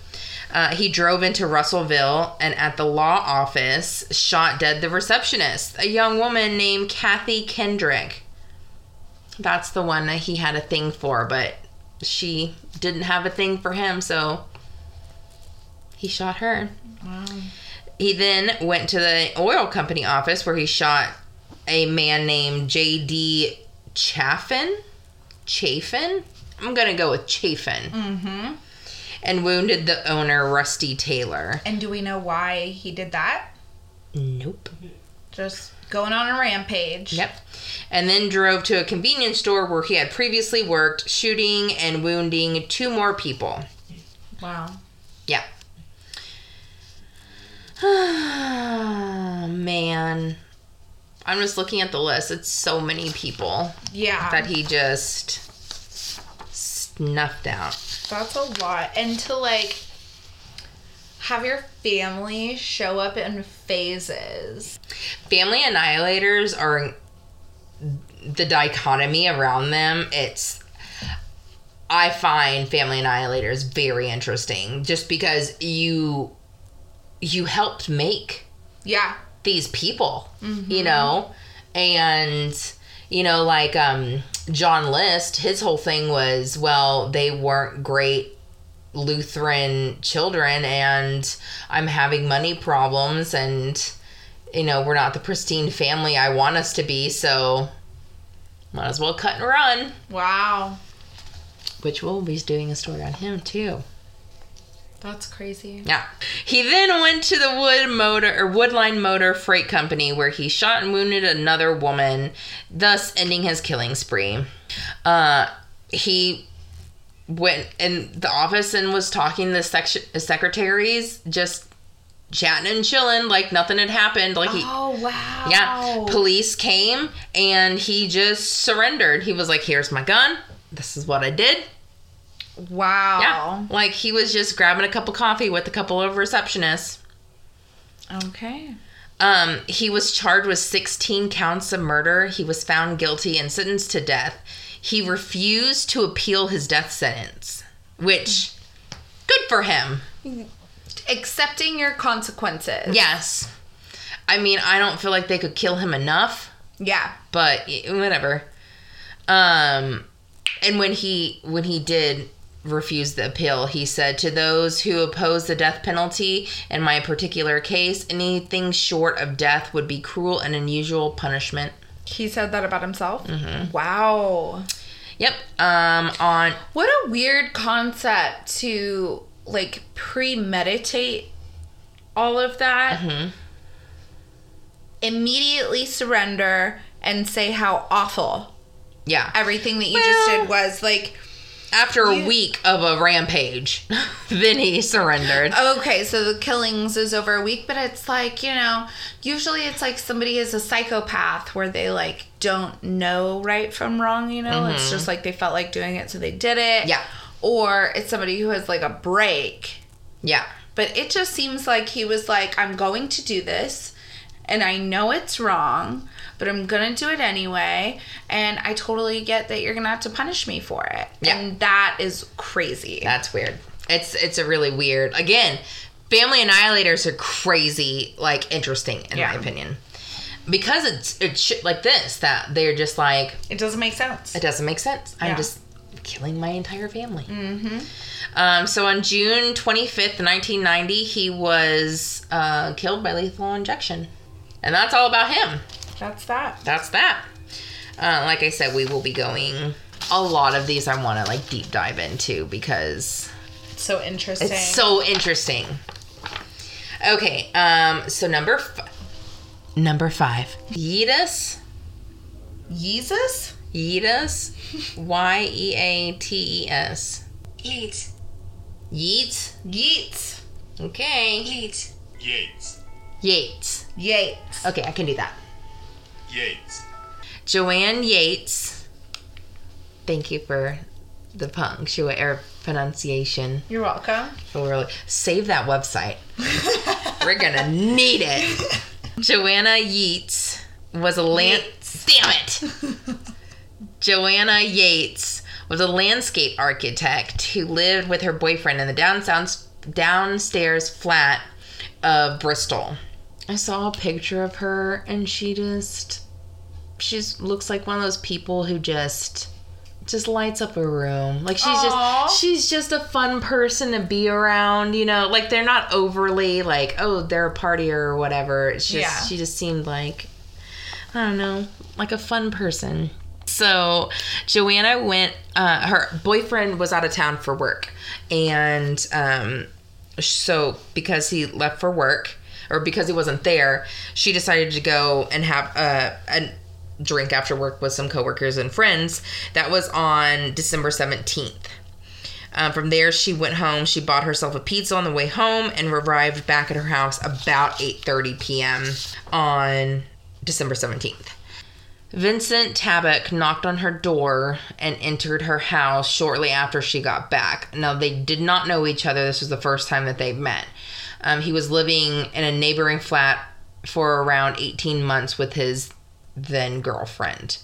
Speaker 1: uh, he drove into Russellville and at the law office shot dead the receptionist, a young woman named Kathy Kendrick. That's the one that he had a thing for, but she didn't have a thing for him, so he shot her.
Speaker 2: Wow.
Speaker 1: He then went to the oil company office where he shot a man named J.D. Chaffin. Chaffin? I'm going to go with Chaffin.
Speaker 2: Mm-hmm.
Speaker 1: And wounded the owner, Rusty Taylor.
Speaker 2: And do we know why he did that?
Speaker 1: Nope.
Speaker 2: Just going on a rampage.
Speaker 1: Yep. And then drove to a convenience store where he had previously worked, shooting and wounding two more people.
Speaker 2: Wow.
Speaker 1: Yeah. Man. I'm just looking at the list. It's so many people
Speaker 2: Yeah.
Speaker 1: that he just snuffed out.
Speaker 2: That's a lot. And to like have your family show up in phases.
Speaker 1: Family annihilators are the dichotomy around them. It's I find family annihilators very interesting just because you you helped make
Speaker 2: Yeah.
Speaker 1: these people, you know? And you know like um John List, his whole thing was well, they weren't great Lutheran children and I'm having money problems and you know, we're not the pristine family I want us to be, so might as well cut and run.
Speaker 2: Wow.
Speaker 1: Which we'll be doing a story on him too.
Speaker 2: That's crazy.
Speaker 1: Yeah. He then went to the Wood Motor or Woodline Motor Freight Company where he shot and wounded another woman, thus ending his killing spree. Uh, he went in the office and was talking to the section, secretaries, just chatting and chilling like nothing had happened. Like he,
Speaker 2: Oh wow.
Speaker 1: yeah, police came and he just surrendered. He was like, "Here's my gun. This is what I did.
Speaker 2: Wow.
Speaker 1: Yeah. Like he was just grabbing a cup of coffee with a couple of receptionists.
Speaker 2: Okay.
Speaker 1: Um, he was charged with 16 counts of murder. He was found guilty and sentenced to death. He refused to appeal his death sentence, which good for him.
Speaker 2: Accepting your consequences.
Speaker 1: Yes. I mean, I don't feel like they could kill him enough,
Speaker 2: Yeah.
Speaker 1: but whatever. Um and when he when he did refuse the appeal, he said to those who oppose the death penalty in my particular case, anything short of death would be cruel and unusual punishment.
Speaker 2: He said that about himself?
Speaker 1: Mm-hmm.
Speaker 2: Wow.
Speaker 1: Yep. Um on
Speaker 2: What a weird concept to like premeditate all of that.
Speaker 1: Mhm.
Speaker 2: Immediately surrender and say how awful
Speaker 1: yeah.
Speaker 2: everything that you
Speaker 1: Well-
Speaker 2: just did was like
Speaker 1: After a
Speaker 2: You-
Speaker 1: week of a rampage, then he surrendered.
Speaker 2: okay so the killings is over a week but it's like you know usually it's like somebody is a psychopath where they like don't know right from wrong you know it's just like they felt like doing it so they did it
Speaker 1: Mm-hmm. Yeah.
Speaker 2: or it's somebody who has like a break
Speaker 1: Yeah.
Speaker 2: But it just seems like he was like, I'm going to do this, and I know it's wrong, but I'm gonna do it anyway. And I totally get that you're gonna have to punish me for it.
Speaker 1: Yeah.
Speaker 2: And that is crazy.
Speaker 1: That's weird. It's it's a really weird. Again, family annihilators are crazy, like interesting in
Speaker 2: Yeah.
Speaker 1: my opinion, because it's it's shit like this that they're just like
Speaker 2: it doesn't make sense.
Speaker 1: it doesn't make sense. I'm just killing my entire family. Mm-hmm. Um, so on June 25th, 1990, he was uh, killed by lethal injection, and that's all about him.
Speaker 2: That's that.
Speaker 1: That's that. Uh, like I said, we will be going. A lot of these I want to like deep dive into because
Speaker 2: So interesting.
Speaker 1: it's so interesting. Okay, um, so number f- number five, Yeetus,
Speaker 2: Jesus?
Speaker 1: Yeetus, Y E A T E S,
Speaker 3: Yeet.
Speaker 1: Yeats.
Speaker 2: Yeats.
Speaker 1: Okay,
Speaker 3: Yeet.
Speaker 4: Yates.
Speaker 1: Yates.
Speaker 2: Yates.
Speaker 1: Okay, I can do that.
Speaker 4: Yates.
Speaker 1: Joanne Yates. Thank you for the punctuation or pronunciation.
Speaker 2: You're welcome.
Speaker 1: For really save that website. We're gonna need it. Joanna Yeats was a land.
Speaker 2: Yates.
Speaker 1: Damn it. Joanna Yates was a landscape architect who lived with her boyfriend in the downstairs downstairs flat of Bristol. I saw a picture of her and she just she just looks like one of those people who just just lights up a room. Like she's
Speaker 2: Aw.
Speaker 1: just she's just a fun person to be around, you know. Like they're not overly like, oh, they're a partier or whatever. It's just
Speaker 2: Yeah.
Speaker 1: she just seemed like I don't know, like a fun person. So Joanna went. Uh, her boyfriend was out of town for work, and um, so because he left for work or because he wasn't there, she decided to go and have a, a drink after work with some coworkers and friends. That was on December seventeenth. Um, from there, she went home. She bought herself a pizza on the way home and arrived back at her house about 8:30 p.m. on December 17th. Vincent Tabak knocked on her door and entered her house shortly after she got back. Now, they did not know each other. This was the first time that they met. Um, he was living in a neighboring flat for around 18 months with his then girlfriend.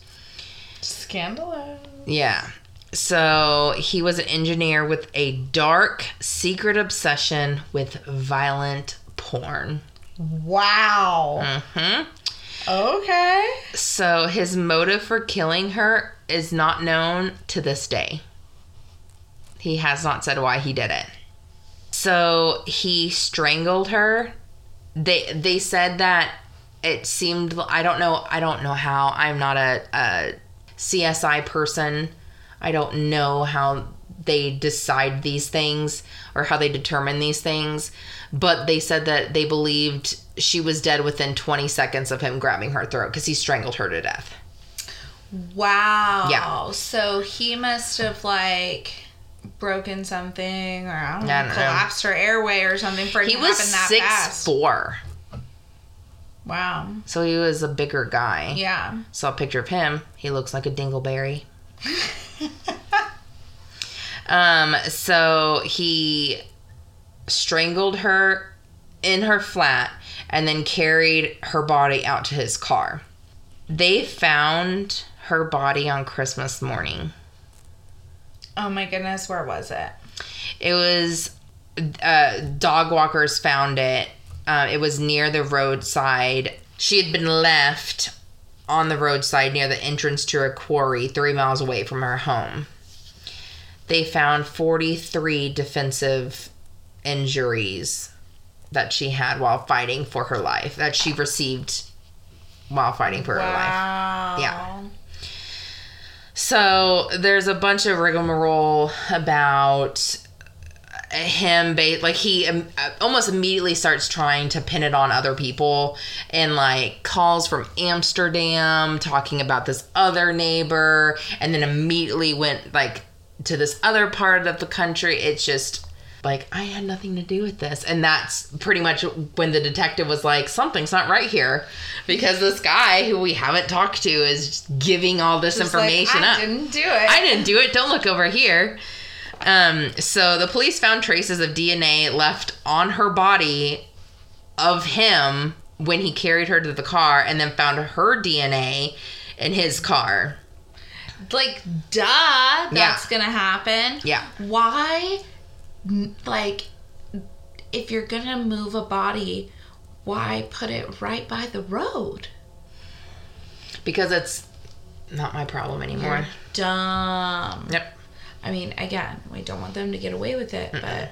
Speaker 2: Scandalous.
Speaker 1: Yeah. So he was an engineer with a dark, secret obsession with violent porn.
Speaker 2: Wow.
Speaker 1: hmm
Speaker 2: Okay.
Speaker 1: So his motive for killing her is not known to this day. He has not said why he did it. So he strangled her. They they said that it seemed I don't know I don't know how I'm not a, a CSI person. I don't know how they decide these things or how they determine these things, but they said that they believed she was dead within 20 seconds of him grabbing her throat because he strangled her to death.
Speaker 2: Wow.
Speaker 1: Yeah.
Speaker 2: So he must have like broken something or I don't know,
Speaker 1: I don't know.
Speaker 2: collapsed her airway or something for it
Speaker 1: He
Speaker 2: to
Speaker 1: was
Speaker 2: happen that
Speaker 1: six
Speaker 2: fast.
Speaker 1: four,
Speaker 2: Wow.
Speaker 1: so he was a bigger guy.
Speaker 2: Yeah.
Speaker 1: Saw a picture of him. He looks like a dingleberry. Um, so he strangled her in her flat and then carried her body out to his car. They found her body on Christmas morning.
Speaker 2: Oh my goodness, where was it?
Speaker 1: It was uh, dog walkers found it. Uh, it was near the roadside. She had been left on the roadside near the entrance to a quarry three miles away from her home. They found 43 defensive injuries that she had while fighting for her life, that she received while fighting for her life. Yeah. So there's a bunch of rigmarole about him ba- like he um, uh, almost immediately starts trying to pin it on other people and like calls from Amsterdam talking about this other neighbor and then immediately went like to this other part of the country. It's just like I had nothing to do with this and that's pretty much when the detective was like something's not right here because this guy who we haven't talked to is giving all this
Speaker 2: information like, I
Speaker 1: up
Speaker 2: didn't do it.
Speaker 1: I didn't do it. Don't look over here. Um, so the police found traces of DNA left on her body of him when he carried her to the car and then found her DNA in his car.
Speaker 2: Like, duh, that's gonna happen.
Speaker 1: Yeah.
Speaker 2: Why, like, if you're gonna move a body, why put it right by the road?
Speaker 1: Because it's not my problem anymore.
Speaker 2: You're Dumb.
Speaker 1: Yep.
Speaker 2: I mean, again, we don't want them to get away with it, but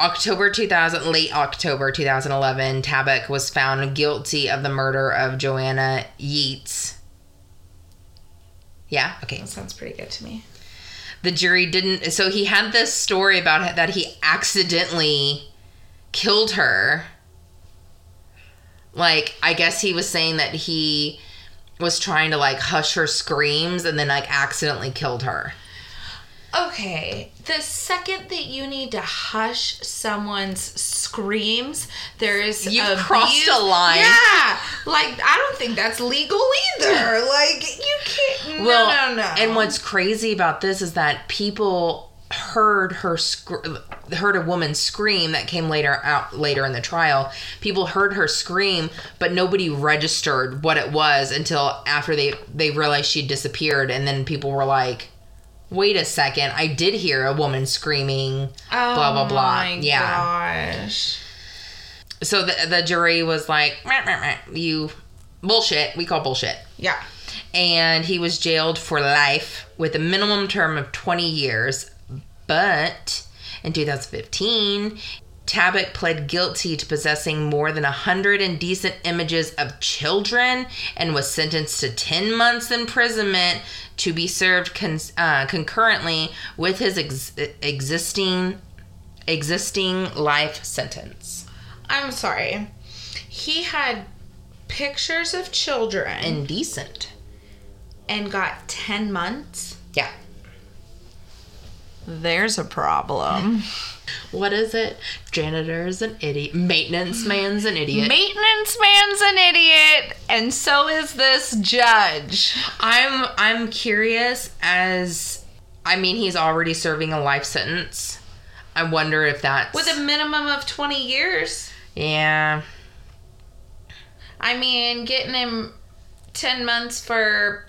Speaker 1: October 2000, late October 2011, Tabak was found guilty of the murder of Joanna Yeats. Yeah, okay.
Speaker 2: that sounds pretty good to me.
Speaker 1: The jury didn't so he had this story about that he accidentally killed her. Like i guess he was saying that he was trying to like hush her screams and then like accidentally killed her
Speaker 2: Okay, the second that you need to hush someone's screams, there is
Speaker 1: You've crossed a line.
Speaker 2: Yeah, like I don't think that's legal either. Like you can't.
Speaker 1: well
Speaker 2: no, no, no.
Speaker 1: and what's crazy about this is that people heard her sc- heard a woman scream that came later out later in the trial people heard her scream but nobody registered what it was until after they they realized she disappeared and then people were like wait a second i did hear a woman screaming
Speaker 2: oh
Speaker 1: blah blah blah oh
Speaker 2: my
Speaker 1: yeah
Speaker 2: Gosh.
Speaker 1: so the, the jury was like "Meh, meh, meh, you bullshit we call bullshit
Speaker 2: Yeah.
Speaker 1: and he was jailed for life with a minimum term of 20 years. But in 2015, Tabak pled guilty to possessing more than 100 indecent images of children and was sentenced to 10 months imprisonment to be served con- uh, concurrently with his ex- existing existing life sentence.
Speaker 2: I'm sorry. He had pictures of children
Speaker 1: Indecent.
Speaker 2: and got 10 months.
Speaker 1: Yeah.
Speaker 2: There's a problem.
Speaker 1: What is it? Janitor's an idiot. Maintenance man's an idiot.
Speaker 2: Maintenance man's an idiot, and so is this judge.
Speaker 1: I'm I'm curious as I mean he's already serving a life sentence. I wonder if that's
Speaker 2: With a minimum of 20 years.
Speaker 1: yeah.
Speaker 2: I mean, getting him 10 months for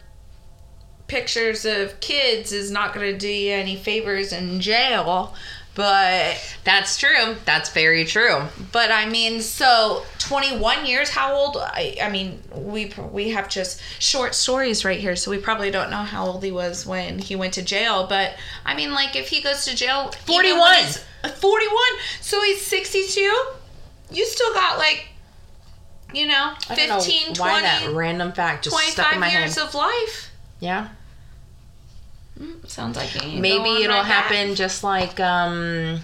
Speaker 2: pictures of kids is not going to do you any favors in jail. But,
Speaker 1: That's true. That's very true.
Speaker 2: but I mean, so 21 years, how old? I, I mean, we, we have just short stories right here, so we probably don't know how old he was when he went to jail. But, I mean, like, if he goes to jail,
Speaker 1: 41.
Speaker 2: Uh, 41. So he's 62. You still got, like, you know,
Speaker 1: I don't know
Speaker 2: 15, 20,
Speaker 1: why that random fact just stuck in
Speaker 2: 25
Speaker 1: my
Speaker 2: years
Speaker 1: head.
Speaker 2: of life.
Speaker 1: yeah.
Speaker 2: Sounds like it
Speaker 1: Maybe it'll
Speaker 2: right
Speaker 1: happen just like um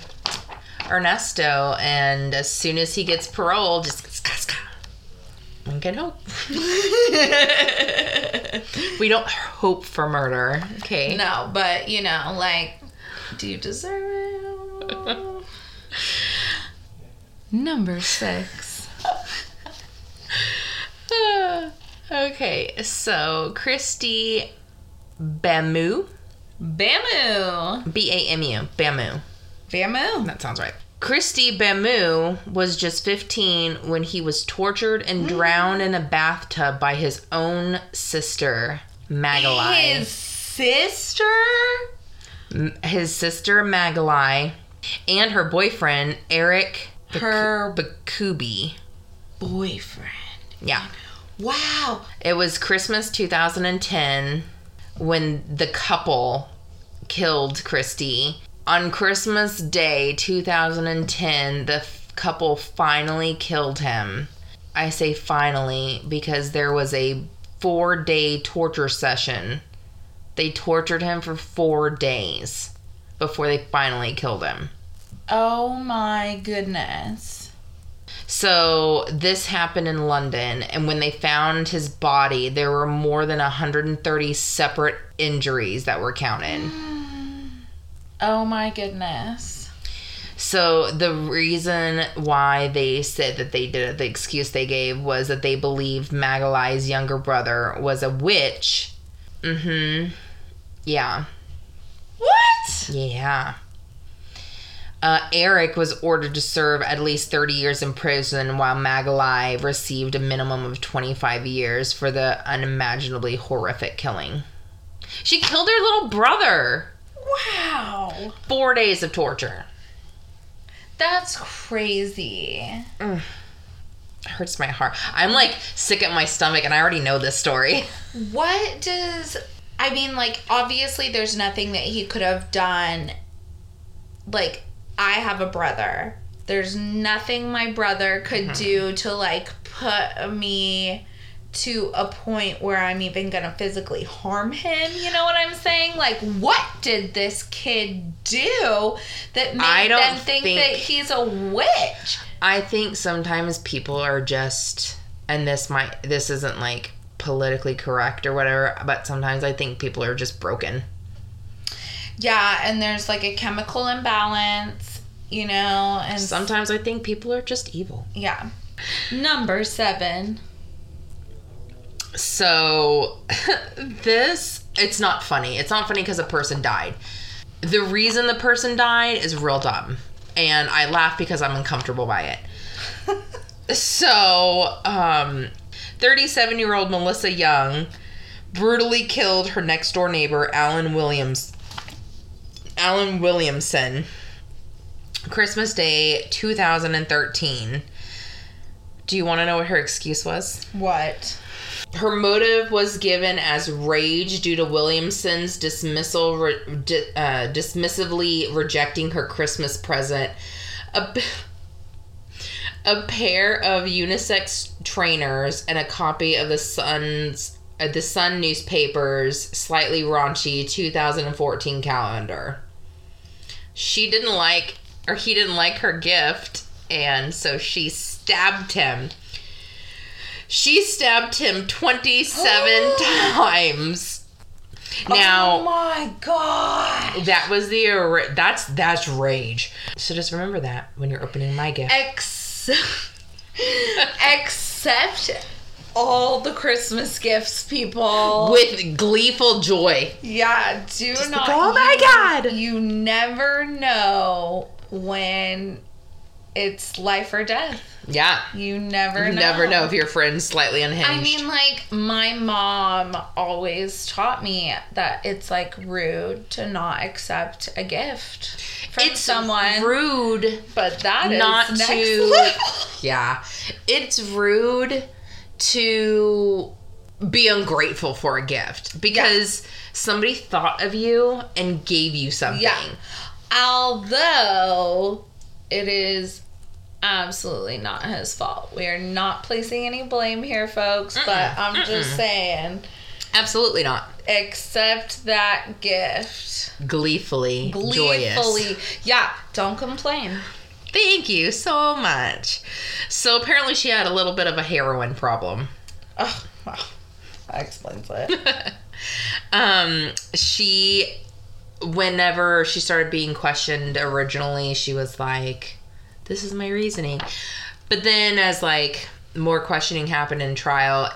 Speaker 1: Ernesto and as soon as he gets parole just ska, ska. One can hope. we don't hope for murder. Okay.
Speaker 2: No, but you know, like, do you deserve it? Number six.
Speaker 1: okay, so Kristy Bamu,
Speaker 2: Bamu.
Speaker 1: B A M U. Bamu.
Speaker 2: Bamu.
Speaker 1: That sounds right. Kristy Bamu was just 15 when he was tortured and mm. drowned in a bathtub by his own sister, Magalie.
Speaker 2: His sister?
Speaker 1: His sister, Magalie, and her boyfriend, Eric
Speaker 2: Her
Speaker 1: Bikubi.
Speaker 2: boyfriend.
Speaker 1: Yeah.
Speaker 2: Wow.
Speaker 1: It was Christmas 2010 when the couple killed Kristy. On Christmas Day 2010, the f- couple finally killed him. I say finally because there was a four day torture session. They tortured him for four days before they finally killed him.
Speaker 2: Oh my goodness.
Speaker 1: So this happened in London, and when they found his body, there were more than 130 separate injuries that were counted.
Speaker 2: Oh my goodness.
Speaker 1: So the reason why they said that they did it, the excuse they gave was that they believed Magalie's younger brother was a witch. Mm-hmm. Yeah.
Speaker 2: What?
Speaker 1: Yeah. Uh, Eric was ordered to serve at least 30 years in prison, while Magalie received a minimum of 25 years for the unimaginably horrific killing. She killed her little brother.
Speaker 2: Wow.
Speaker 1: Four days of torture.
Speaker 2: That's crazy.
Speaker 1: Hurts my heart. I'm like sick at my stomach, and I already know this story.
Speaker 2: What does I mean like obviously there's nothing that he could have done like I have a brother. There's nothing my brother could mm-hmm. do to like put me to a point where I'm even to physically harm him, you know what I'm saying? Like what did this kid do that made
Speaker 1: I don't
Speaker 2: them think,
Speaker 1: think-
Speaker 2: that he's a witch?
Speaker 1: I think sometimes people are just, and this might, this isn't like politically correct or whatever, but sometimes I think people are just broken.
Speaker 2: Yeah, and there's like a chemical imbalance, you know, and
Speaker 1: Sometimes I think people are just evil.
Speaker 2: Yeah. Number seven.
Speaker 1: So, this, it's not funny. It's not funny because a person died. The reason the person died is real dumb. And I laugh because I'm uncomfortable by it. so, um, 37 year old Melissa Young brutally killed her next door neighbor, Alan Williams. Alan Williamson. Christmas Day 2013. Do you want to know what her excuse was?
Speaker 2: What?
Speaker 1: Her motive was given as rage due to Williamson's dismissal, re- di- uh, dismissively rejecting her Christmas present. A, a pair of unisex trainers and a copy of the Sun's Uh, the Sun newspaper's slightly raunchy 2014 calendar. She didn't like, or he didn't like her gift, and so she stabbed him. She stabbed him 27 times. Now,
Speaker 2: Oh my god.
Speaker 1: that was the that's that's rage. So just remember that when you're opening my gift.
Speaker 2: Ex- accept all the Christmas gifts, people.
Speaker 1: With gleeful joy.
Speaker 2: yeah, do not.
Speaker 1: like, "Oh my
Speaker 2: you-
Speaker 1: God."
Speaker 2: You never know when it's life or death.
Speaker 1: Yeah.
Speaker 2: You never
Speaker 1: You
Speaker 2: know.
Speaker 1: never know if your friend's slightly unhinged.
Speaker 2: I mean, like, my mom always taught me that it's like rude to not accept a gift from
Speaker 1: it's
Speaker 2: someone.
Speaker 1: rude
Speaker 2: but that is
Speaker 1: not to
Speaker 2: level.
Speaker 1: Yeah. It's rude to be ungrateful for a gift because somebody thought of you and gave you something.
Speaker 2: Yeah. Although it is absolutely not his fault. We are not placing any blame here, folks, but I'm just saying,
Speaker 1: Absolutely not.
Speaker 2: accept that gift.
Speaker 1: Gleefully, joyous.
Speaker 2: Gleefully. Yeah, don't complain.
Speaker 1: Thank you so much. So apparently she had a little bit of a heroin problem.
Speaker 2: Oh, wow. That explains it.
Speaker 1: um she whenever she started being questioned originally she was like this is my reasoning but then as like more questioning happened in trial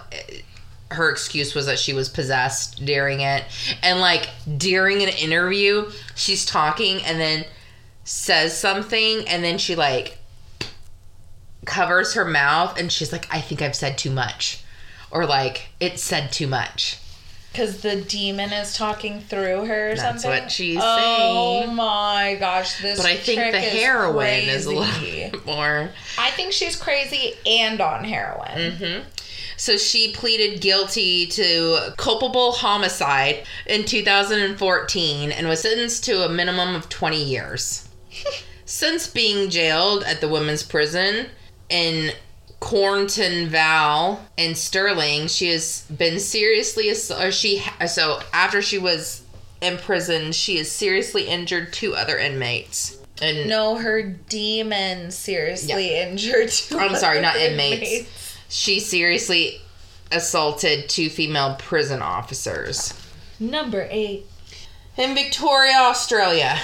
Speaker 1: her excuse was that she was possessed during it. And like during an interview, she's talking and then says something and then she like covers her mouth and she's like, I think I've said too much. Or like, it said too much.
Speaker 2: Because the demon is talking through her or
Speaker 1: That's
Speaker 2: something.
Speaker 1: what she's
Speaker 2: oh
Speaker 1: saying.
Speaker 2: Oh my gosh, this.
Speaker 1: But I think the heroin is a
Speaker 2: crazy.
Speaker 1: little more.
Speaker 2: I think she's crazy and on heroin.
Speaker 1: hmm So she pleaded guilty to culpable homicide in 2014 and was sentenced to a minimum of 20 years. Since being jailed at the women's prison in Cornton Vale in Stirling, she has been seriously ass- or she so after she was imprisoned, she has seriously injured two other inmates. And
Speaker 2: No, her demon seriously injured. two
Speaker 1: I'm sorry, not
Speaker 2: other
Speaker 1: inmates. She seriously assaulted two female prison officers.
Speaker 2: Number eight.
Speaker 1: In Victoria, Australia.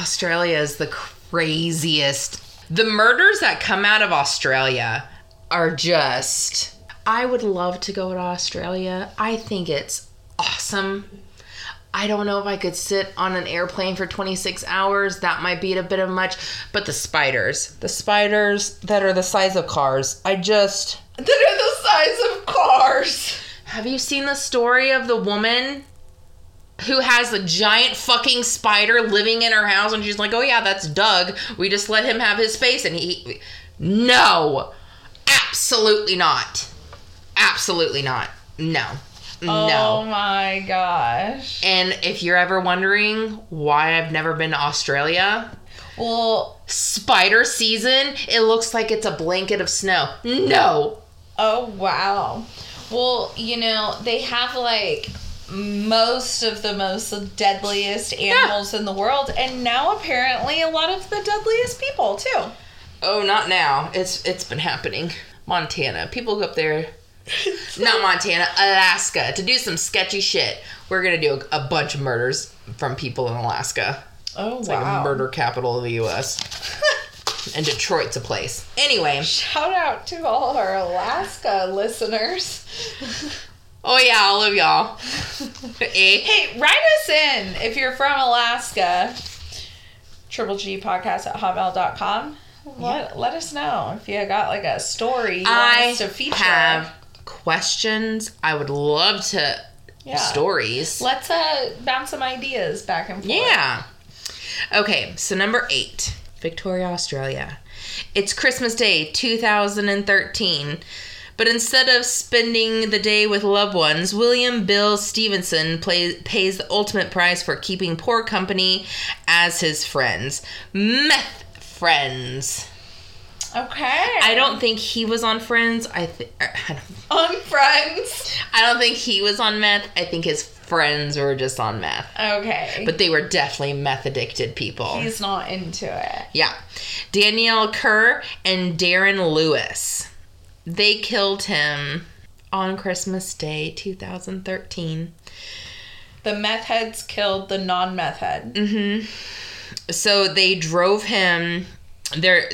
Speaker 1: Australia is the craziest. The murders that come out of Australia are just. I would love to go to Australia. I think it's awesome. I don't know if I could sit on an airplane for 26 hours. That might be a bit of much. But the spiders, the spiders that are the size of cars, I just.
Speaker 2: That are the size of cars.
Speaker 1: Have you seen the story of the woman who has a giant fucking spider living in her house and she's like, "Oh yeah, that's Doug. We just let him have his space." And he No. Absolutely not. Absolutely not. No. No.
Speaker 2: Oh my gosh.
Speaker 1: And if you're ever wondering why I've never been to Australia,
Speaker 2: Well,
Speaker 1: spider season, it looks like it's a blanket of snow. No.
Speaker 2: oh wow. Well, you know, they have like most of the most deadliest animals in the world and now apparently a lot of the deadliest people too.
Speaker 1: Oh, not now. It's it's been happening. Montana. People go up there. not Montana, Alaska to do some sketchy shit. We're gonna do a, a bunch of murders from people in Alaska.
Speaker 2: Oh
Speaker 1: It's like a murder capital of the U.S. and Detroit's a place. Anyway,
Speaker 2: Shout out to all our Alaska listeners.
Speaker 1: oh yeah, all of y'all. eh?
Speaker 2: Hey, write us in if you're from Alaska. Triple G podcast at hotmail.com. Let, let us know if you got like a story you want
Speaker 1: I
Speaker 2: us to feature.
Speaker 1: have questions. I would love to
Speaker 2: yeah.
Speaker 1: stories.
Speaker 2: Let's uh bounce some ideas back and forth.
Speaker 1: Yeah. Okay, so number eight, Victoria, Australia. It's Christmas Day 2013. But instead of spending the day with loved ones, William Bill Stevenson play, pays the ultimate price for keeping poor company as his friends. Meth friends.
Speaker 2: Okay.
Speaker 1: I don't think he was on Friends. I, th- er, I don't
Speaker 2: on friends.
Speaker 1: I don't think he was on meth. I think his friends were just on meth.
Speaker 2: Okay.
Speaker 1: But they were definitely meth addicted people.
Speaker 2: he's not into it.
Speaker 1: yeah. Danielle Kerr and Darren Lewis. They killed him on Christmas Day 2013.
Speaker 2: The meth heads killed the non-meth head.
Speaker 1: Mm. So they drove him their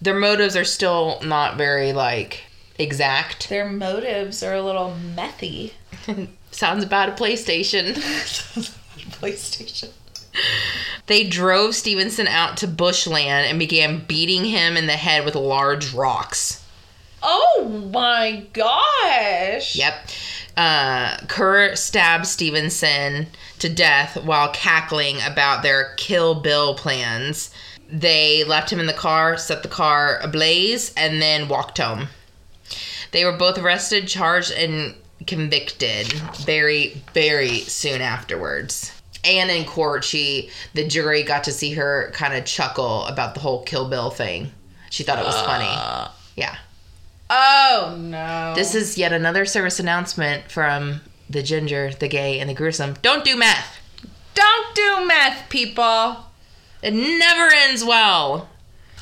Speaker 1: their motives are still not very like exact.
Speaker 2: Their motives are a little methy.
Speaker 1: Sounds about a PlayStation.
Speaker 2: PlayStation.
Speaker 1: They drove Stevenson out to bushland and began beating him in the head with large rocks.
Speaker 2: Oh my gosh.
Speaker 1: Yep. Uh, Kerr stabbed Stevenson to death while cackling about their Kill Bill plans. They left him in the car, set the car ablaze, and then walked home. They were both arrested, charged, and convicted very, very soon afterwards. And in court, she, the jury got to see her kind of chuckle about the whole Kill Bill thing. She thought it was funny. Yeah.
Speaker 2: Oh no.
Speaker 1: This is yet another service announcement from the ginger, the gay, and the gruesome. Don't do meth.
Speaker 2: Don't do meth, people.
Speaker 1: It never ends well.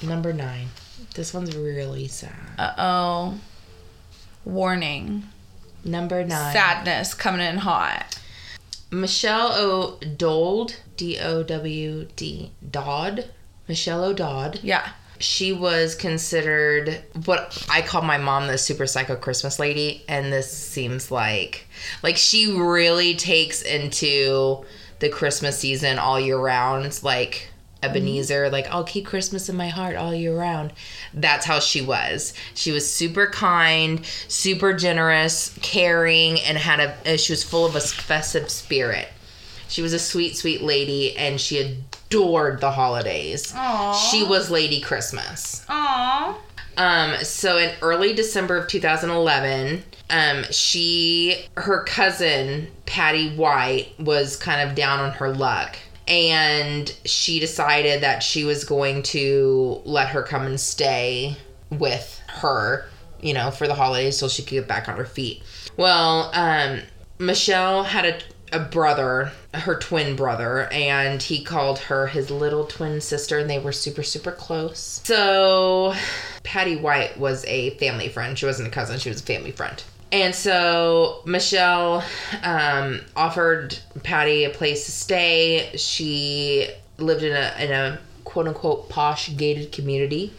Speaker 1: Number nine. This one's really sad.
Speaker 2: Uh oh. Warning.
Speaker 1: Number nine.
Speaker 2: Sadness coming in hot.
Speaker 1: Michelle O'Dowd, D O W D, Dodd. Michelle O'Dodd
Speaker 2: Yeah.
Speaker 1: She was considered what I call my mom the super psycho Christmas lady, and this seems like like she really takes into the Christmas season all year round, like Ebenezer, like I'll keep Christmas in my heart all year round. That's how she was. She was super kind, super generous, caring, and had a she was full of a festive spirit. She was a sweet, sweet lady, and she adored the holidays.
Speaker 2: Aw.
Speaker 1: She was Lady Christmas.
Speaker 2: Aw.
Speaker 1: Um, so in early December of 2011, um, she, her cousin Patty White was kind of down on her luck, and she decided that she was going to let her come and stay with her, you know, for the holidays so she could get back on her feet. Well, um, Michelle had a a brother, her twin brother, and he called her his little twin sister, and they were super, super close. So, Patty White was a family friend. She wasn't a cousin, she was a family friend. And so, Michelle um, offered Patty a place to stay. She lived in a, in a quote unquote posh gated community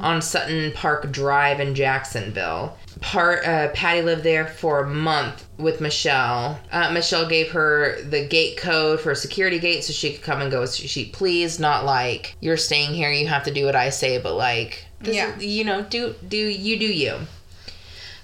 Speaker 1: on Sutton Park Drive in Jacksonville. Part uh, Patty lived there for a month with Michelle. Uh, Michelle gave her the gate code for a security gate so she could come and go as she pleased. Not like you're staying here, you have to do what I say, but like
Speaker 2: Yeah.
Speaker 1: is, you know, do do you do you.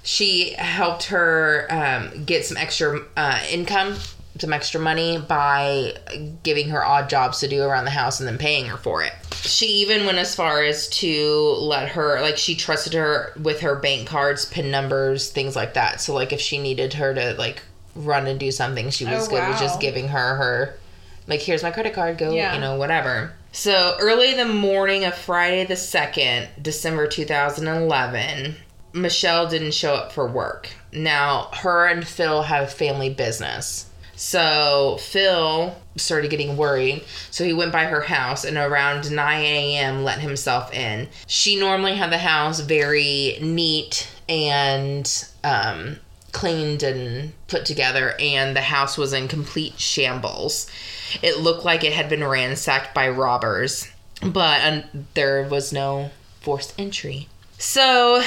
Speaker 1: She helped her um, get some extra uh, income, some extra money by giving her odd jobs to do around the house and then paying her for it. She even went as far as to let her, like, she trusted her with her bank cards, PIN numbers, things like that. So, like, if she needed her to, like, run and do something, she was
Speaker 2: Oh,
Speaker 1: good with just giving her her, like, here's my credit card, go,
Speaker 2: Yeah.
Speaker 1: you know, whatever. So, early the morning of Friday the 2nd, December 2011, Michelle didn't show up for work. Now, her and Phil have a family business. So Phil started getting worried. So he went by her house and around 9 a.m. let himself in. She normally had the house very neat and um, cleaned and put together, and the house was in complete shambles. It looked like it had been ransacked by robbers, but um, there was no forced entry. So,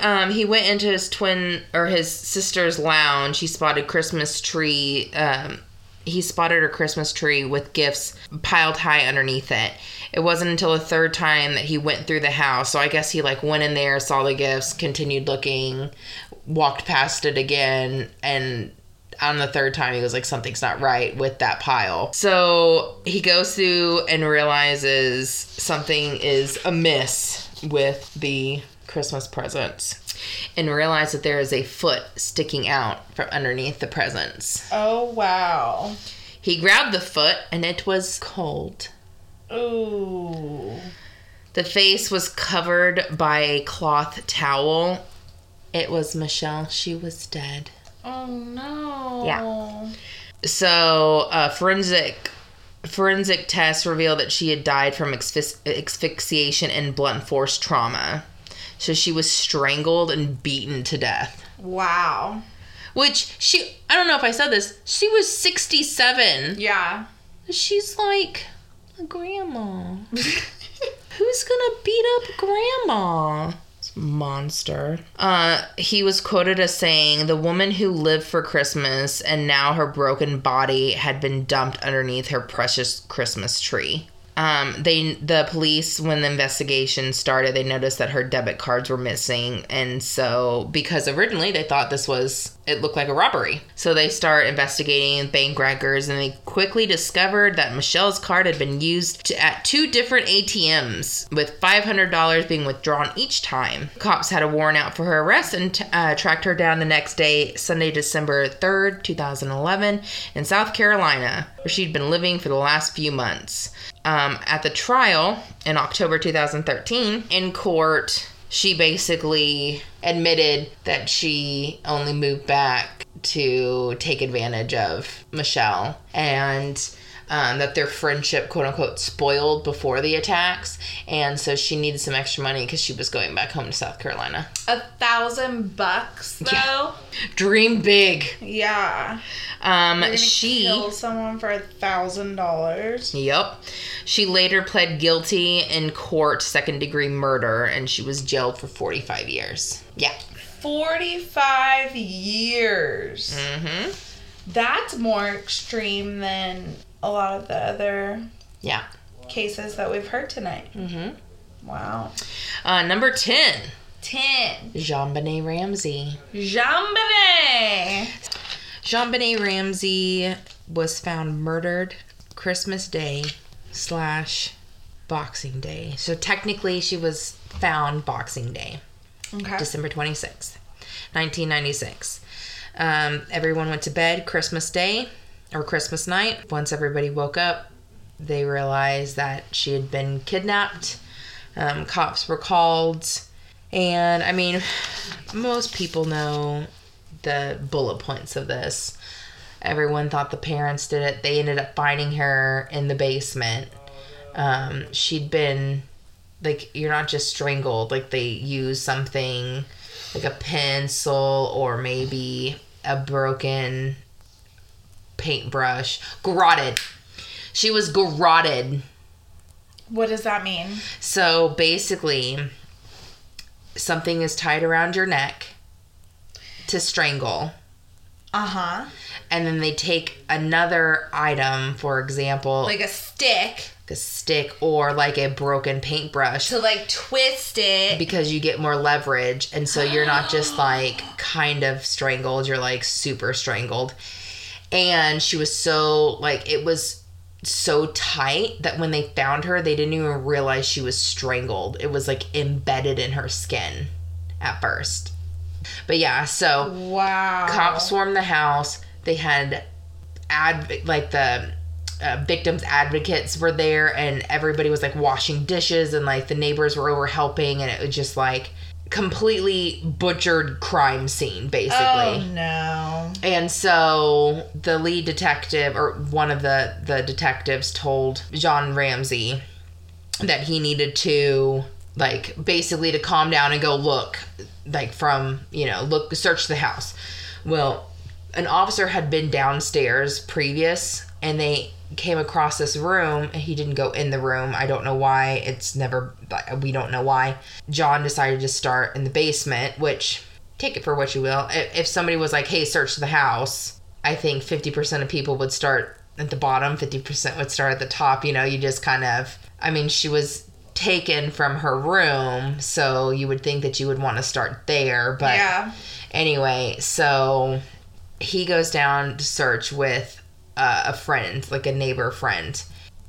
Speaker 1: um, he went into his twin or his sister's lounge. He spotted Christmas tree. Um, he spotted her Christmas tree with gifts piled high underneath it. It wasn't until the third time that he went through the house. So I guess he like went in there, saw the gifts, continued looking, walked past it again, and on the third time he was like something's not right with that pile so he goes through and realizes something is amiss with the christmas presents and realized that there is a foot sticking out from underneath the presents
Speaker 2: Oh wow.
Speaker 1: he grabbed the foot and it was cold
Speaker 2: Ooh.
Speaker 1: the face was covered by a cloth towel it was michelle she was dead
Speaker 2: Oh no.
Speaker 1: Yeah. So, uh, forensic forensic tests revealed that she had died from asphyx- asphyxiation and blunt force trauma. So she was strangled and beaten to death.
Speaker 2: Wow.
Speaker 1: Which she I don't know if I said this. She was 67.
Speaker 2: Yeah.
Speaker 1: She's like a grandma. Who's gonna beat up grandma? Monster. Uh, he was quoted as saying, "The woman who lived for Christmas and now her broken body had been dumped underneath her precious Christmas tree." Um, they the police when the investigation started, they noticed that her debit cards were missing, and so because originally they thought this was it looked like a robbery, so they start investigating bank records, and they quickly discovered that Michelle's card had been used to, at two different ATMs, with five hundred dollars being withdrawn each time. Cops had a warrant out for her arrest and t- uh, tracked her down the next day, Sunday, December third, two thousand eleven, in South Carolina, where she'd been living for the last few months um, at the trial in October 2013 in court, she basically admitted that she only moved back to take advantage of Michelle. And um, that their friendship, quote unquote, spoiled before the attacks. And so she needed some extra money because she was going back home to South Carolina.
Speaker 2: A thousand bucks though.
Speaker 1: Yeah. Dream big.
Speaker 2: Yeah.
Speaker 1: Um, she.
Speaker 2: kill someone for a thousand dollars.
Speaker 1: Yep. She later pled guilty in court, second degree murder, and she was jailed for 45 years. Yeah.
Speaker 2: Forty-five years.
Speaker 1: Mm-hmm.
Speaker 2: That's more extreme than a lot of the other
Speaker 1: Yeah.
Speaker 2: cases that we've heard tonight.
Speaker 1: Mm-hmm.
Speaker 2: Wow.
Speaker 1: Uh, number 10,
Speaker 2: Ten.
Speaker 1: JonBenét Ramsey.
Speaker 2: Jambone.
Speaker 1: JonBenét Ramsey was found murdered Christmas Day slash Boxing Day. So technically, she was found Boxing Day.
Speaker 2: Okay.
Speaker 1: December 26th, 1996. Um, everyone went to bed Christmas Day or Christmas night. Once everybody woke up, they realized that she had been kidnapped. Um, cops were called. And I mean, most people know the bullet points of this. Everyone thought the parents did it. They ended up finding her in the basement. Um, she'd been like you're not just strangled like they use something like a pencil or maybe a broken paintbrush. Garroted. She was garroted.
Speaker 2: What does that mean?
Speaker 1: so basically something is tied around your neck to strangle.
Speaker 2: Uh huh.
Speaker 1: and then they take another item for example
Speaker 2: Like a stick.
Speaker 1: a stick or like a broken paintbrush.
Speaker 2: To like twist it.
Speaker 1: because you get more leverage. And so you're not just like kind of strangled. You're like super strangled and she was so like it was so tight that when they found her they didn't even realize she was strangled. It was like embedded in her skin at first. But yeah so
Speaker 2: wow.
Speaker 1: cops swarmed the house. They had ad like the uh, victims advocates were there and everybody was like washing dishes and like the neighbors were over helping and it was just like completely butchered crime scene basically
Speaker 2: Oh no.
Speaker 1: and so the lead detective or one of the the detectives told John Ramsey that he needed to like basically to calm down and go look like from, you know, look search the house. Well, an officer had been downstairs previous and they came across this room and he didn't go in the room. I don't know why. It's never we don't know why. John decided to start in the basement, which take it for what you will. If, somebody was like, "Hey, search the house," I think 50% of people would start at the bottom, 50% would start at the top, you know, you just kind of I mean, she was taken from her room, so you would think that you would want to start there, but
Speaker 2: Yeah.
Speaker 1: Anyway, so he goes down to search with uh, a friend, like a neighbor friend.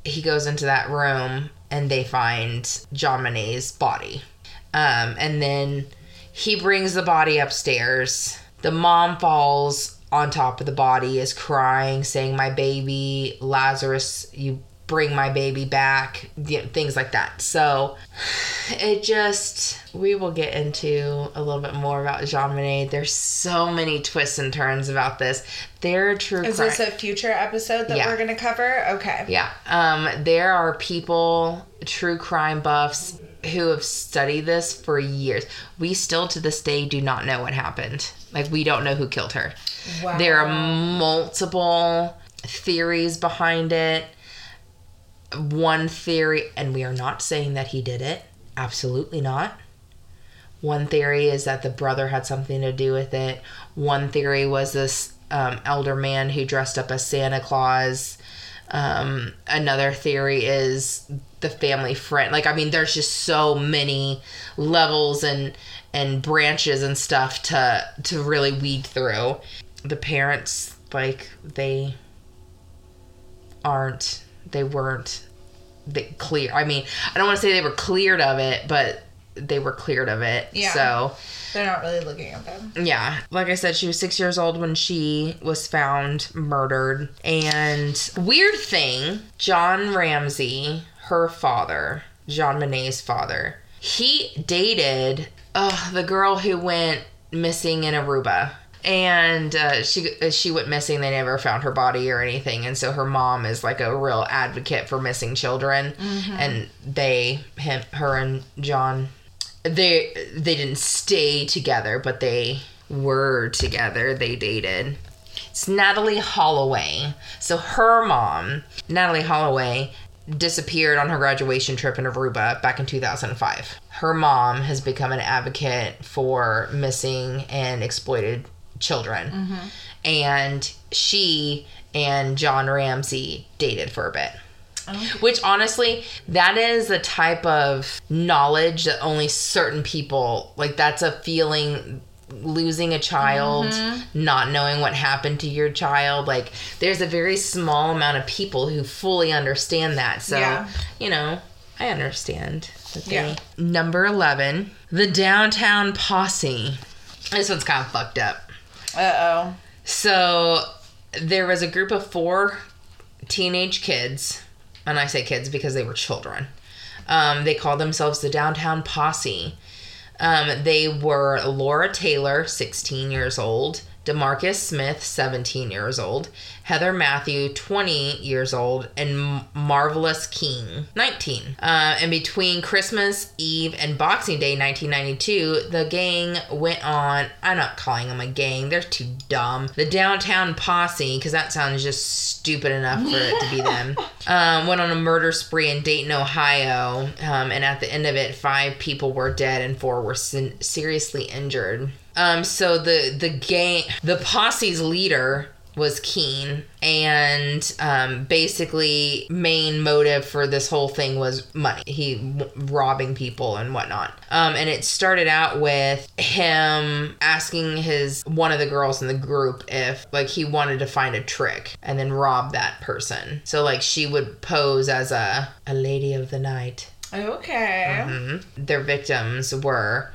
Speaker 1: He goes into that room and they find JonBenét's body. Um, and then he brings the body upstairs. The mom falls on top of the body, is crying, saying, My baby, Lazarus, you bring my baby back, you know, things like that. So it just, we will get into a little bit more about JonBenét. There's so many twists and turns about this. They're true
Speaker 2: Is
Speaker 1: crime.
Speaker 2: this a future episode that
Speaker 1: Yeah.
Speaker 2: we're gonna cover? Okay.
Speaker 1: Yeah. Um, there are people, true crime buffs, who have studied this for years. We still to this day do not know what happened. Like, we don't know who killed her.
Speaker 2: Wow.
Speaker 1: There are multiple theories behind it. One theory, and we are not saying that he did it. Absolutely not. One theory is that the brother had something to do with it. One theory was this um, elder man who dressed up as Santa Claus. Um, another theory is the family friend. Like, I mean, there's just so many levels and and branches and stuff to to really weed through. The parents, like, they aren't. They weren't. They clear. I mean, I don't want to say they were cleared of it, but they were cleared of it.
Speaker 2: Yeah.
Speaker 1: So
Speaker 2: They're not really looking at them.
Speaker 1: yeah, like I said, she was six years old when she was found murdered. And weird thing, John Ramsey, her father, JonBenét's father, he dated uh, the girl who went missing in Aruba. And uh, she she went missing. They never found her body or anything. And so her mom is like a real advocate for missing children. And they, him, her, and John they they didn't stay together, but they were together. They dated. It's Natalee Holloway. So her mom, Natalee Holloway, disappeared on her graduation trip in Aruba back in 2005. Her mom has become an advocate for missing and exploited children. Mm-hmm. And she and John Ramsey dated for a bit. Oh, Which honestly, that is the type of knowledge that only certain people like. That's a feeling losing a child, mm-hmm. not knowing what happened to your child. Like, there's a very small amount of people who fully understand that. So,
Speaker 2: Yeah.
Speaker 1: you know, I understand.
Speaker 2: Yeah.
Speaker 1: Number 11, the Downtown Posse. This one's kind of fucked up.
Speaker 2: Uh oh.
Speaker 1: So there was a group of four teenage kids, and I say kids because they were children. Um, they called themselves the Downtown Posse. Um, they were Laura Taylor, 16 years old, Demarcus Smith, 17 years old, Heather Matthew, 20 years old, and Marvallous Keene, 19. Uh, and between Christmas Eve and Boxing Day 1992, the gang went on. I'm not calling them a gang, they're too dumb. The Downtown Posse, because that sounds just stupid enough for it to be them, um, went on a murder spree in Dayton, Ohio. Um, and at the end of it, five people were dead and four were sin- seriously injured. Um, so the the gang, the posse's leader was Keene, and um, basically main motive for this whole thing was money. He w- robbing people and whatnot. Um, and it started out with him asking his one of the girls in the group if like he wanted to find a trick and then rob that person. So like she would pose as a a lady of the night.
Speaker 2: Okay.
Speaker 1: Mhm. Their victims were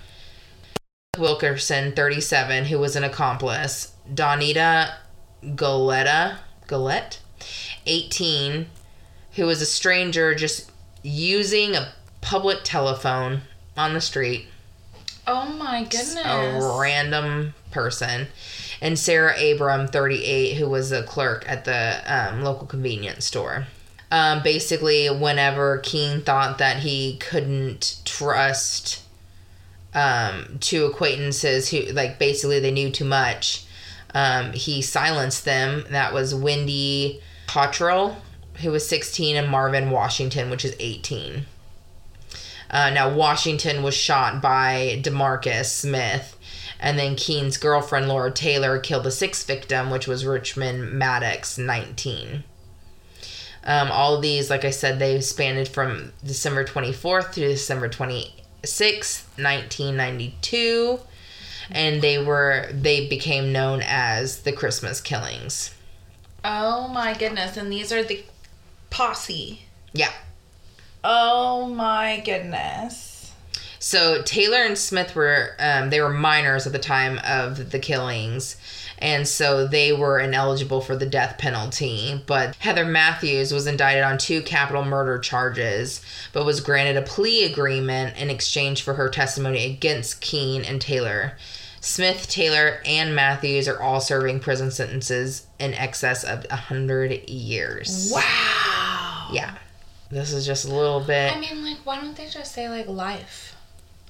Speaker 1: Wilkerson, 37, who was an accomplice, Donita Galetta, Galette, 18, who was a stranger just using a public telephone on the street,
Speaker 2: Oh my goodness.
Speaker 1: a random person, and Sarah Abram, 38, who was a clerk at the um, local convenience store. Um, basically, whenever Keene thought that he couldn't trust um, two acquaintances who, like, basically they knew too much, um, he silenced them. That was Wendy Cottrell, who was 16, and Marvin Washington, which is 18. Uh, now, Washington was shot by Demarcus Smith, and then Keene's girlfriend, Laura Taylor, killed the sixth victim, which was Richmond Maddox, 19. Um, all these, like I said, they spanned from December 24th to December 26th, 1992. And they were, they became known as the Christmas killings.
Speaker 2: Oh my goodness. And these are the posse.
Speaker 1: Yeah.
Speaker 2: Oh my goodness.
Speaker 1: So Taylor and Smith were um, they were minors at the time of the killings, and so they were ineligible for the death penalty. But Heather Matthews was indicted on two capital murder charges, but was granted a plea agreement in exchange for her testimony against Keene and Taylor. Smith, Taylor, and Matthews are all serving prison sentences in excess of a hundred years.
Speaker 2: Wow.
Speaker 1: Yeah, this is just a little bit.
Speaker 2: I mean, like, why don't they just say, like, life?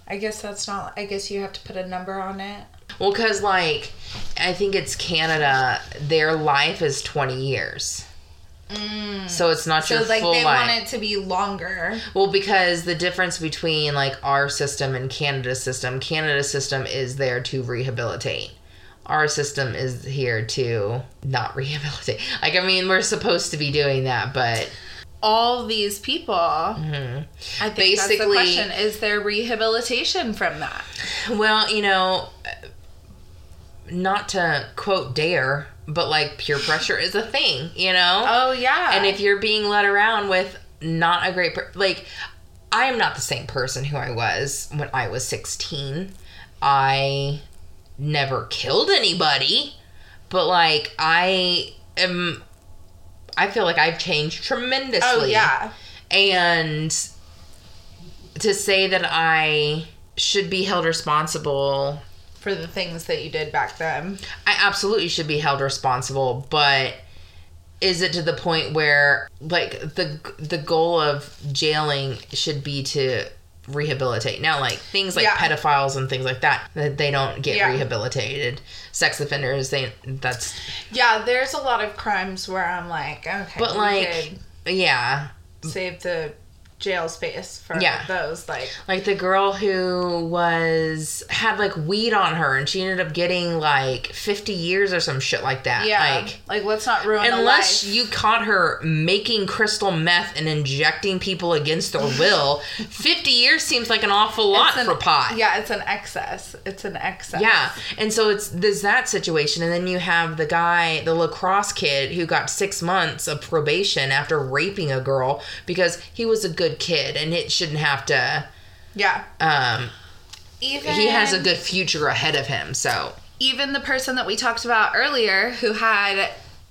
Speaker 2: I guess that's not, I guess you have to put a number on it.
Speaker 1: Well, because, like, I think it's Canada, their life is 20 years. Mm. So it's not
Speaker 2: So,
Speaker 1: your
Speaker 2: like,
Speaker 1: full
Speaker 2: they
Speaker 1: life.
Speaker 2: want it to be longer.
Speaker 1: well, because the difference between, like, our system and Canada's system, Canada's system is there to rehabilitate. Our system is here to not rehabilitate. Like, I mean, we're supposed to be doing that, but
Speaker 2: All these people. Mm-hmm. I think that's the
Speaker 1: Basically-
Speaker 2: question. Is there rehabilitation from that?
Speaker 1: Well, you know, not to quote Dare, but like peer pressure is a thing, you know?
Speaker 2: Oh, yeah.
Speaker 1: And if you're being led around with not a great, per- like, I am not the same person who I was when I was 16. I never killed anybody, but like, I am, I feel like I've changed tremendously.
Speaker 2: Oh, yeah.
Speaker 1: And to say that I should be held responsible,
Speaker 2: For the things that you did back then.
Speaker 1: I absolutely should be held responsible, but is it to the point where like the the goal of jailing should be to rehabilitate. Now, like things like
Speaker 2: Yeah.
Speaker 1: pedophiles and things like that, that they don't get
Speaker 2: Yeah.
Speaker 1: rehabilitated. Sex offenders, they that's
Speaker 2: Yeah, there's a lot of crimes where I'm like, okay,
Speaker 1: but like yeah,
Speaker 2: save the jail space for
Speaker 1: Yeah.
Speaker 2: those. Like,
Speaker 1: like the girl who was had like weed on her and she ended up getting like 50 years or some shit like that.
Speaker 2: yeah,
Speaker 1: Like
Speaker 2: like, let's not ruin
Speaker 1: unless
Speaker 2: life.
Speaker 1: you caught her making crystal meth and injecting people against their will, 50 years seems like an awful lot
Speaker 2: an-
Speaker 1: for pot.
Speaker 2: Yeah, it's an excess. It's an excess.
Speaker 1: Yeah, and so it's there's that situation, and then you have the guy, the lacrosse kid, who got six months of probation after raping a girl because he was a good kid, and it shouldn't have to.
Speaker 2: yeah.
Speaker 1: Um,
Speaker 2: Even
Speaker 1: he has a good future ahead of him, so
Speaker 2: even the person that we talked about earlier who had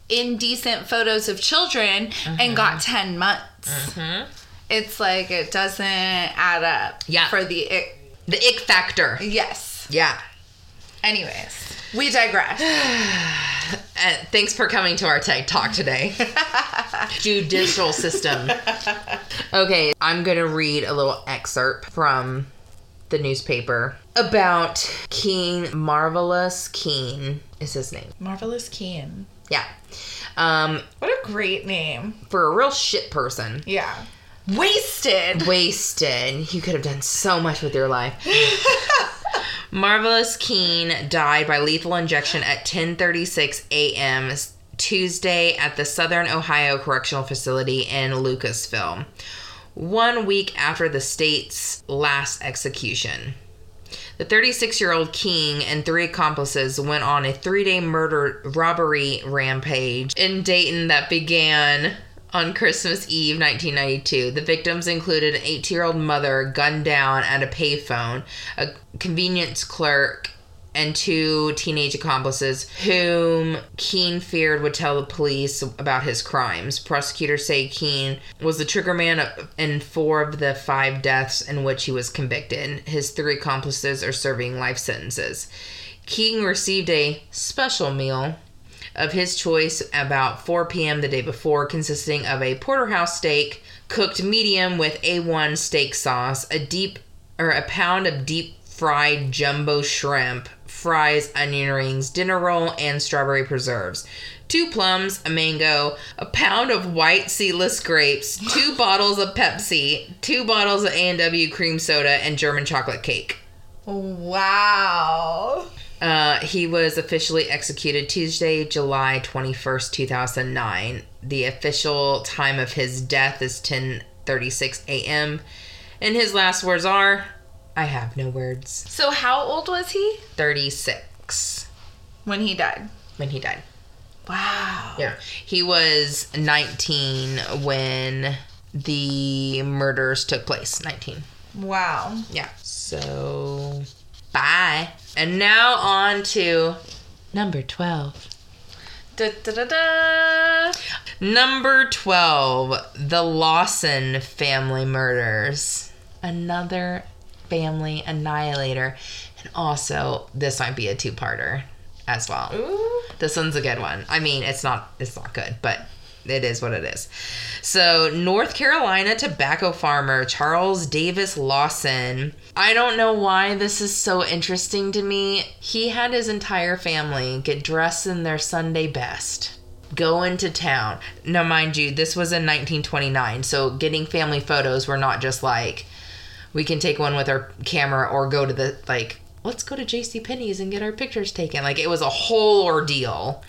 Speaker 2: indecent photos of children
Speaker 1: Mm-hmm.
Speaker 2: and got 10 months. It's like it doesn't add up
Speaker 1: Yeah.
Speaker 2: for the ick.
Speaker 1: the ick factor.
Speaker 2: Yes.
Speaker 1: Yeah.
Speaker 2: Anyways, we digress.
Speaker 1: Uh, thanks for coming to our TED Talk today. Judicial system. Okay, I'm going to read a little excerpt from the newspaper about Keene, Marvallous Keene is his name.
Speaker 2: Marvallous Keene.
Speaker 1: Yeah. Um,
Speaker 2: What a great name.
Speaker 1: for a real shit person,
Speaker 2: Yeah. Wasted.
Speaker 1: wasted, you could have done so much with your life. Marvallous Keene died by lethal injection at 10:36 a.m. Tuesday at the Southern Ohio Correctional Facility in Lucasville, one week after the state's last execution. The 36 year old Keene and three accomplices went on a three day murder robbery rampage in Dayton that began on Christmas Eve 1992. The victims included an 18 year old mother gunned down at a payphone, a convenience clerk, and two teenage accomplices whom Keene feared would tell the police about his crimes. Prosecutors say Keene was the triggerman in four of the five deaths in which he was convicted. His three accomplices are serving life sentences. Keene received a special meal of his choice about 4 p.m. the day before, consisting of a porterhouse steak cooked medium with A1 steak sauce, a deep or a pound of deep fried jumbo shrimp, fries, onion rings, dinner roll, and strawberry preserves. Two plums, a mango, a pound of white seedless grapes, two bottles of Pepsi, two bottles of A&W cream soda, and German chocolate cake.
Speaker 2: Wow.
Speaker 1: Uh, he was officially executed Tuesday, July 21st, 2009. The official time of his death is 10:36 a.m. And his last words are, "I have no words."
Speaker 2: So how old was he
Speaker 1: 36
Speaker 2: when he died?
Speaker 1: when he died.
Speaker 2: Wow.
Speaker 1: Yeah. He was 19 when the murders took place. 19.
Speaker 2: Wow.
Speaker 1: Yeah. So, bye. And now on to number 12.
Speaker 2: Da, da, da.
Speaker 1: Number 12, the Lawson family murders. Another family annihilator. And also, this might be a two-parter as well.
Speaker 2: Ooh.
Speaker 1: This one's a good one. I mean, it's not it's not good, but it is what it is. So, North Carolina tobacco farmer Charles Davis Lawson. I don't know why this is so interesting to me. He had his entire family get dressed in their Sunday best. Go into town. Now, mind you, this was in 1929, so getting family photos were not just like we can take one with our camera or go to the like let's go to JC Penney's and get our pictures taken. Like it was a whole ordeal.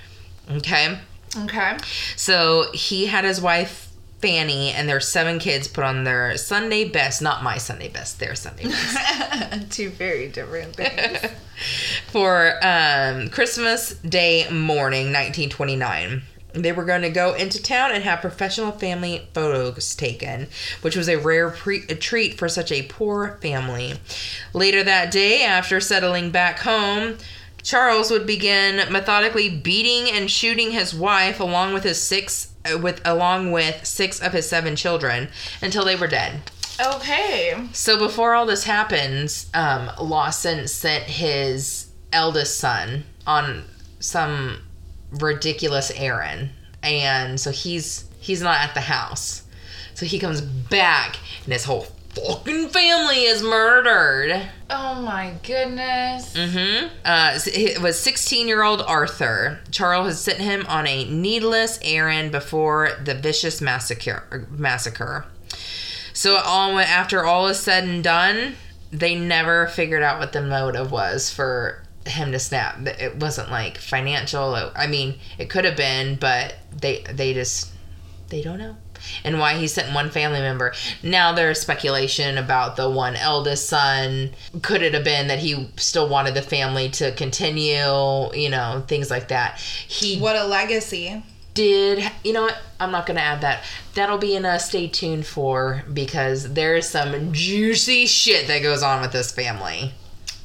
Speaker 1: Okay?
Speaker 2: Okay.
Speaker 1: So he had his wife Fanny and their seven kids put on their Sunday best, not my Sunday best, their Sunday best.
Speaker 2: Two very different things.
Speaker 1: for um, Christmas Day morning, 1929. They were going to go into town and have professional family photos taken, which was a rare pre- a treat for such a poor family. Later that day, after settling back home, Charles would begin methodically beating and shooting his wife along with his six uh, with along with six of his seven children until they were dead.
Speaker 2: okay.
Speaker 1: So before all this happens, um, Lawson sent his eldest son on some ridiculous errand, and so he's he's not at the house. So he comes back, and his whole fucking family is murdered.
Speaker 2: Oh my goodness.
Speaker 1: Mm-hmm. Uh, it was 16-year-old Arthur. Charles had sent him on a needless errand before the vicious massacre. Massacre. So all after all is said and done, they never figured out what the motive was for him to snap. It wasn't like financial. I mean, it could have been, but they they just they don't know. And why he sent one family member. Now there's speculation about the one eldest son. Could it have been that he still wanted the family to continue? You know, things like that. He
Speaker 2: What a legacy.
Speaker 1: did you know what i'm not gonna add that that'll be in a stay tuned for because there's some juicy shit that goes on with this family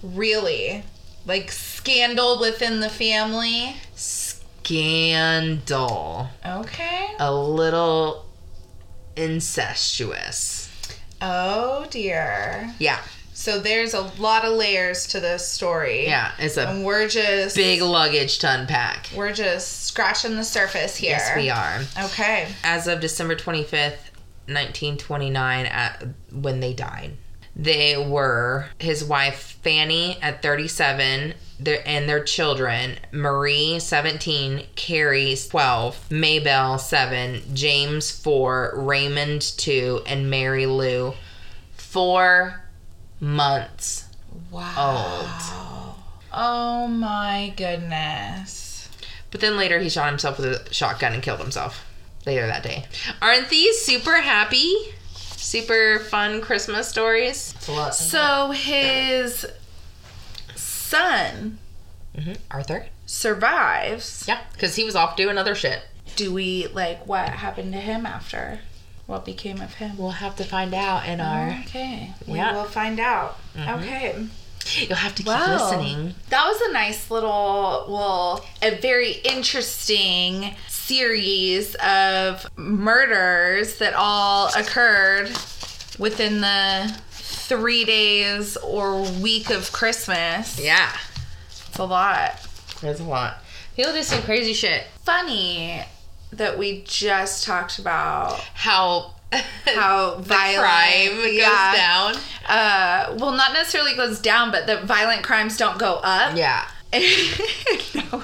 Speaker 2: Really? Like scandal within the family?
Speaker 1: scandal
Speaker 2: Okay.
Speaker 1: a little incestuous
Speaker 2: Oh dear.
Speaker 1: yeah
Speaker 2: So there's a lot of layers to this story.
Speaker 1: yeah it's a
Speaker 2: And we're just
Speaker 1: big luggage to unpack
Speaker 2: we're just scratching the surface here.
Speaker 1: yes we are
Speaker 2: Okay.
Speaker 1: as of december 25th 1929 at when they died they were his wife fanny at 37 their, and their children marie 17 carrie 12 maybelle 7 james 4 raymond 2 and mary lou. Four months
Speaker 2: Wow. Oh my goodness.
Speaker 1: but then later he shot himself with a shotgun and killed himself later that day. Aren't these super happy super fun christmas stories?
Speaker 2: So his son
Speaker 1: Mhm. arthur
Speaker 2: survives.
Speaker 1: Yeah, because he was off doing other shit.
Speaker 2: Do we like what happened to him after? What became of him?
Speaker 1: We'll have to find out in our.
Speaker 2: Okay. We
Speaker 1: Yeah.
Speaker 2: will find out. Okay.
Speaker 1: You'll have to keep
Speaker 2: Wow.
Speaker 1: listening.
Speaker 2: That was a nice little, well, a very interesting series of murders that all occurred within the three days or week of Christmas.
Speaker 1: Yeah,
Speaker 2: It's a lot.
Speaker 1: It's a lot. People do some crazy shit.
Speaker 2: Funny that we just talked about
Speaker 1: How
Speaker 2: how violent
Speaker 1: crime goes down.
Speaker 2: Uh, well, not necessarily goes down, but the violent crimes don't go up.
Speaker 1: Yeah.
Speaker 2: no,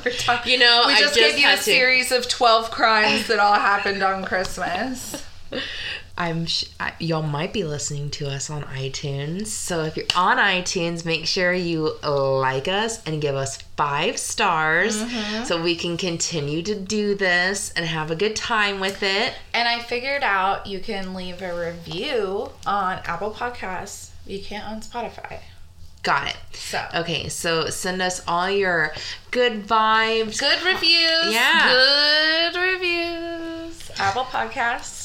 Speaker 2: we're talking.
Speaker 1: You know,
Speaker 2: we
Speaker 1: I
Speaker 2: just,
Speaker 1: just
Speaker 2: gave you a
Speaker 1: to-
Speaker 2: series of twelve crimes that all happened on Christmas.
Speaker 1: I'm sh- I, y'all might be listening to us on iTunes. So if you're on iTunes, make sure you like us and give us five stars mm-hmm. so we can continue to do this and have a good time with it.
Speaker 2: And I figured out you can leave a review on Apple Podcasts. You can't on Spotify.
Speaker 1: Got it.
Speaker 2: So
Speaker 1: Okay, so send us all your good vibes.
Speaker 2: good reviews.
Speaker 1: Yeah.
Speaker 2: Good reviews. Apple Podcasts.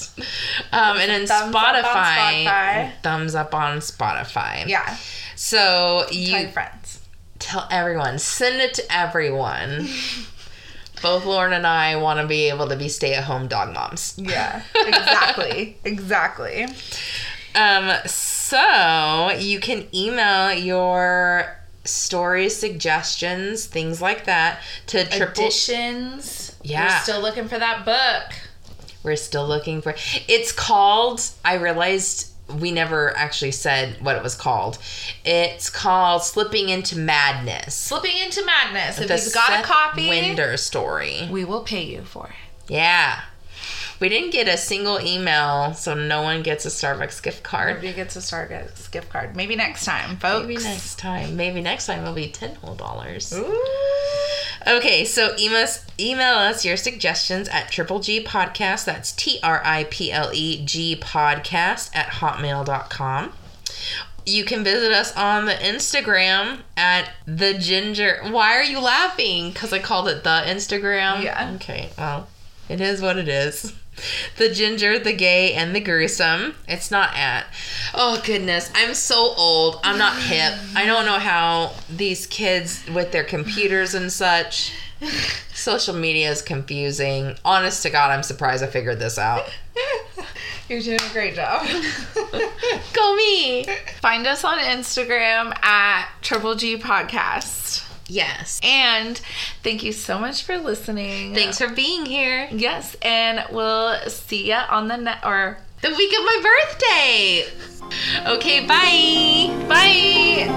Speaker 1: Um, and then
Speaker 2: Thumbs up on
Speaker 1: Spotify,
Speaker 2: Spotify.
Speaker 1: thumbs up on Spotify.
Speaker 2: Yeah.
Speaker 1: So
Speaker 2: Tell
Speaker 1: you
Speaker 2: your friends.
Speaker 1: tell everyone, send it to everyone. Both Lauren and I want to be able to be stay-at-home dog moms.
Speaker 2: Yeah. Exactly. exactly.
Speaker 1: Um, so you can email your stories, suggestions, things like that to triple.
Speaker 2: Additions.
Speaker 1: Yeah.
Speaker 2: We're still looking for that book.
Speaker 1: We're still looking for. It's called. I realized we never actually said what it was called. It's called "Slipping into Madness."
Speaker 2: Slipping into Madness. If
Speaker 1: The
Speaker 2: you've got a copy,
Speaker 1: Winder story.
Speaker 2: we will pay you for it.
Speaker 1: Yeah. We didn't get a single email, so no one gets a Starbucks gift card.
Speaker 2: Nobody gets a Starbucks gift card. Maybe next time, folks.
Speaker 1: Maybe next time. Maybe next time it'll be ten whole dollars.
Speaker 2: Ooh.
Speaker 1: Okay, so email us, email us your suggestions at Triple G Podcast. That's T R I P L E G Podcast at hotmail.com. You can visit us on the Instagram at the ginger. Why are you laughing? Because I called it the Instagram?
Speaker 2: Yeah.
Speaker 1: Okay, well, it is what it is. The ginger, the gay, and the gruesome. It's not at. Oh, goodness. I'm so old. I'm not hip. I don't know how these kids with their computers and such. Social media is confusing. Honest to God, I'm surprised I figured this out.
Speaker 2: You're doing a great job.
Speaker 1: Go me!
Speaker 2: Find us on Instagram at Triple G Podcast.
Speaker 1: Yes.
Speaker 2: And thank you so much for listening.
Speaker 1: Thanks for being here.
Speaker 2: Yes, and we'll see ya on the net or
Speaker 1: The week of my birthday. Okay, bye.
Speaker 2: Bye.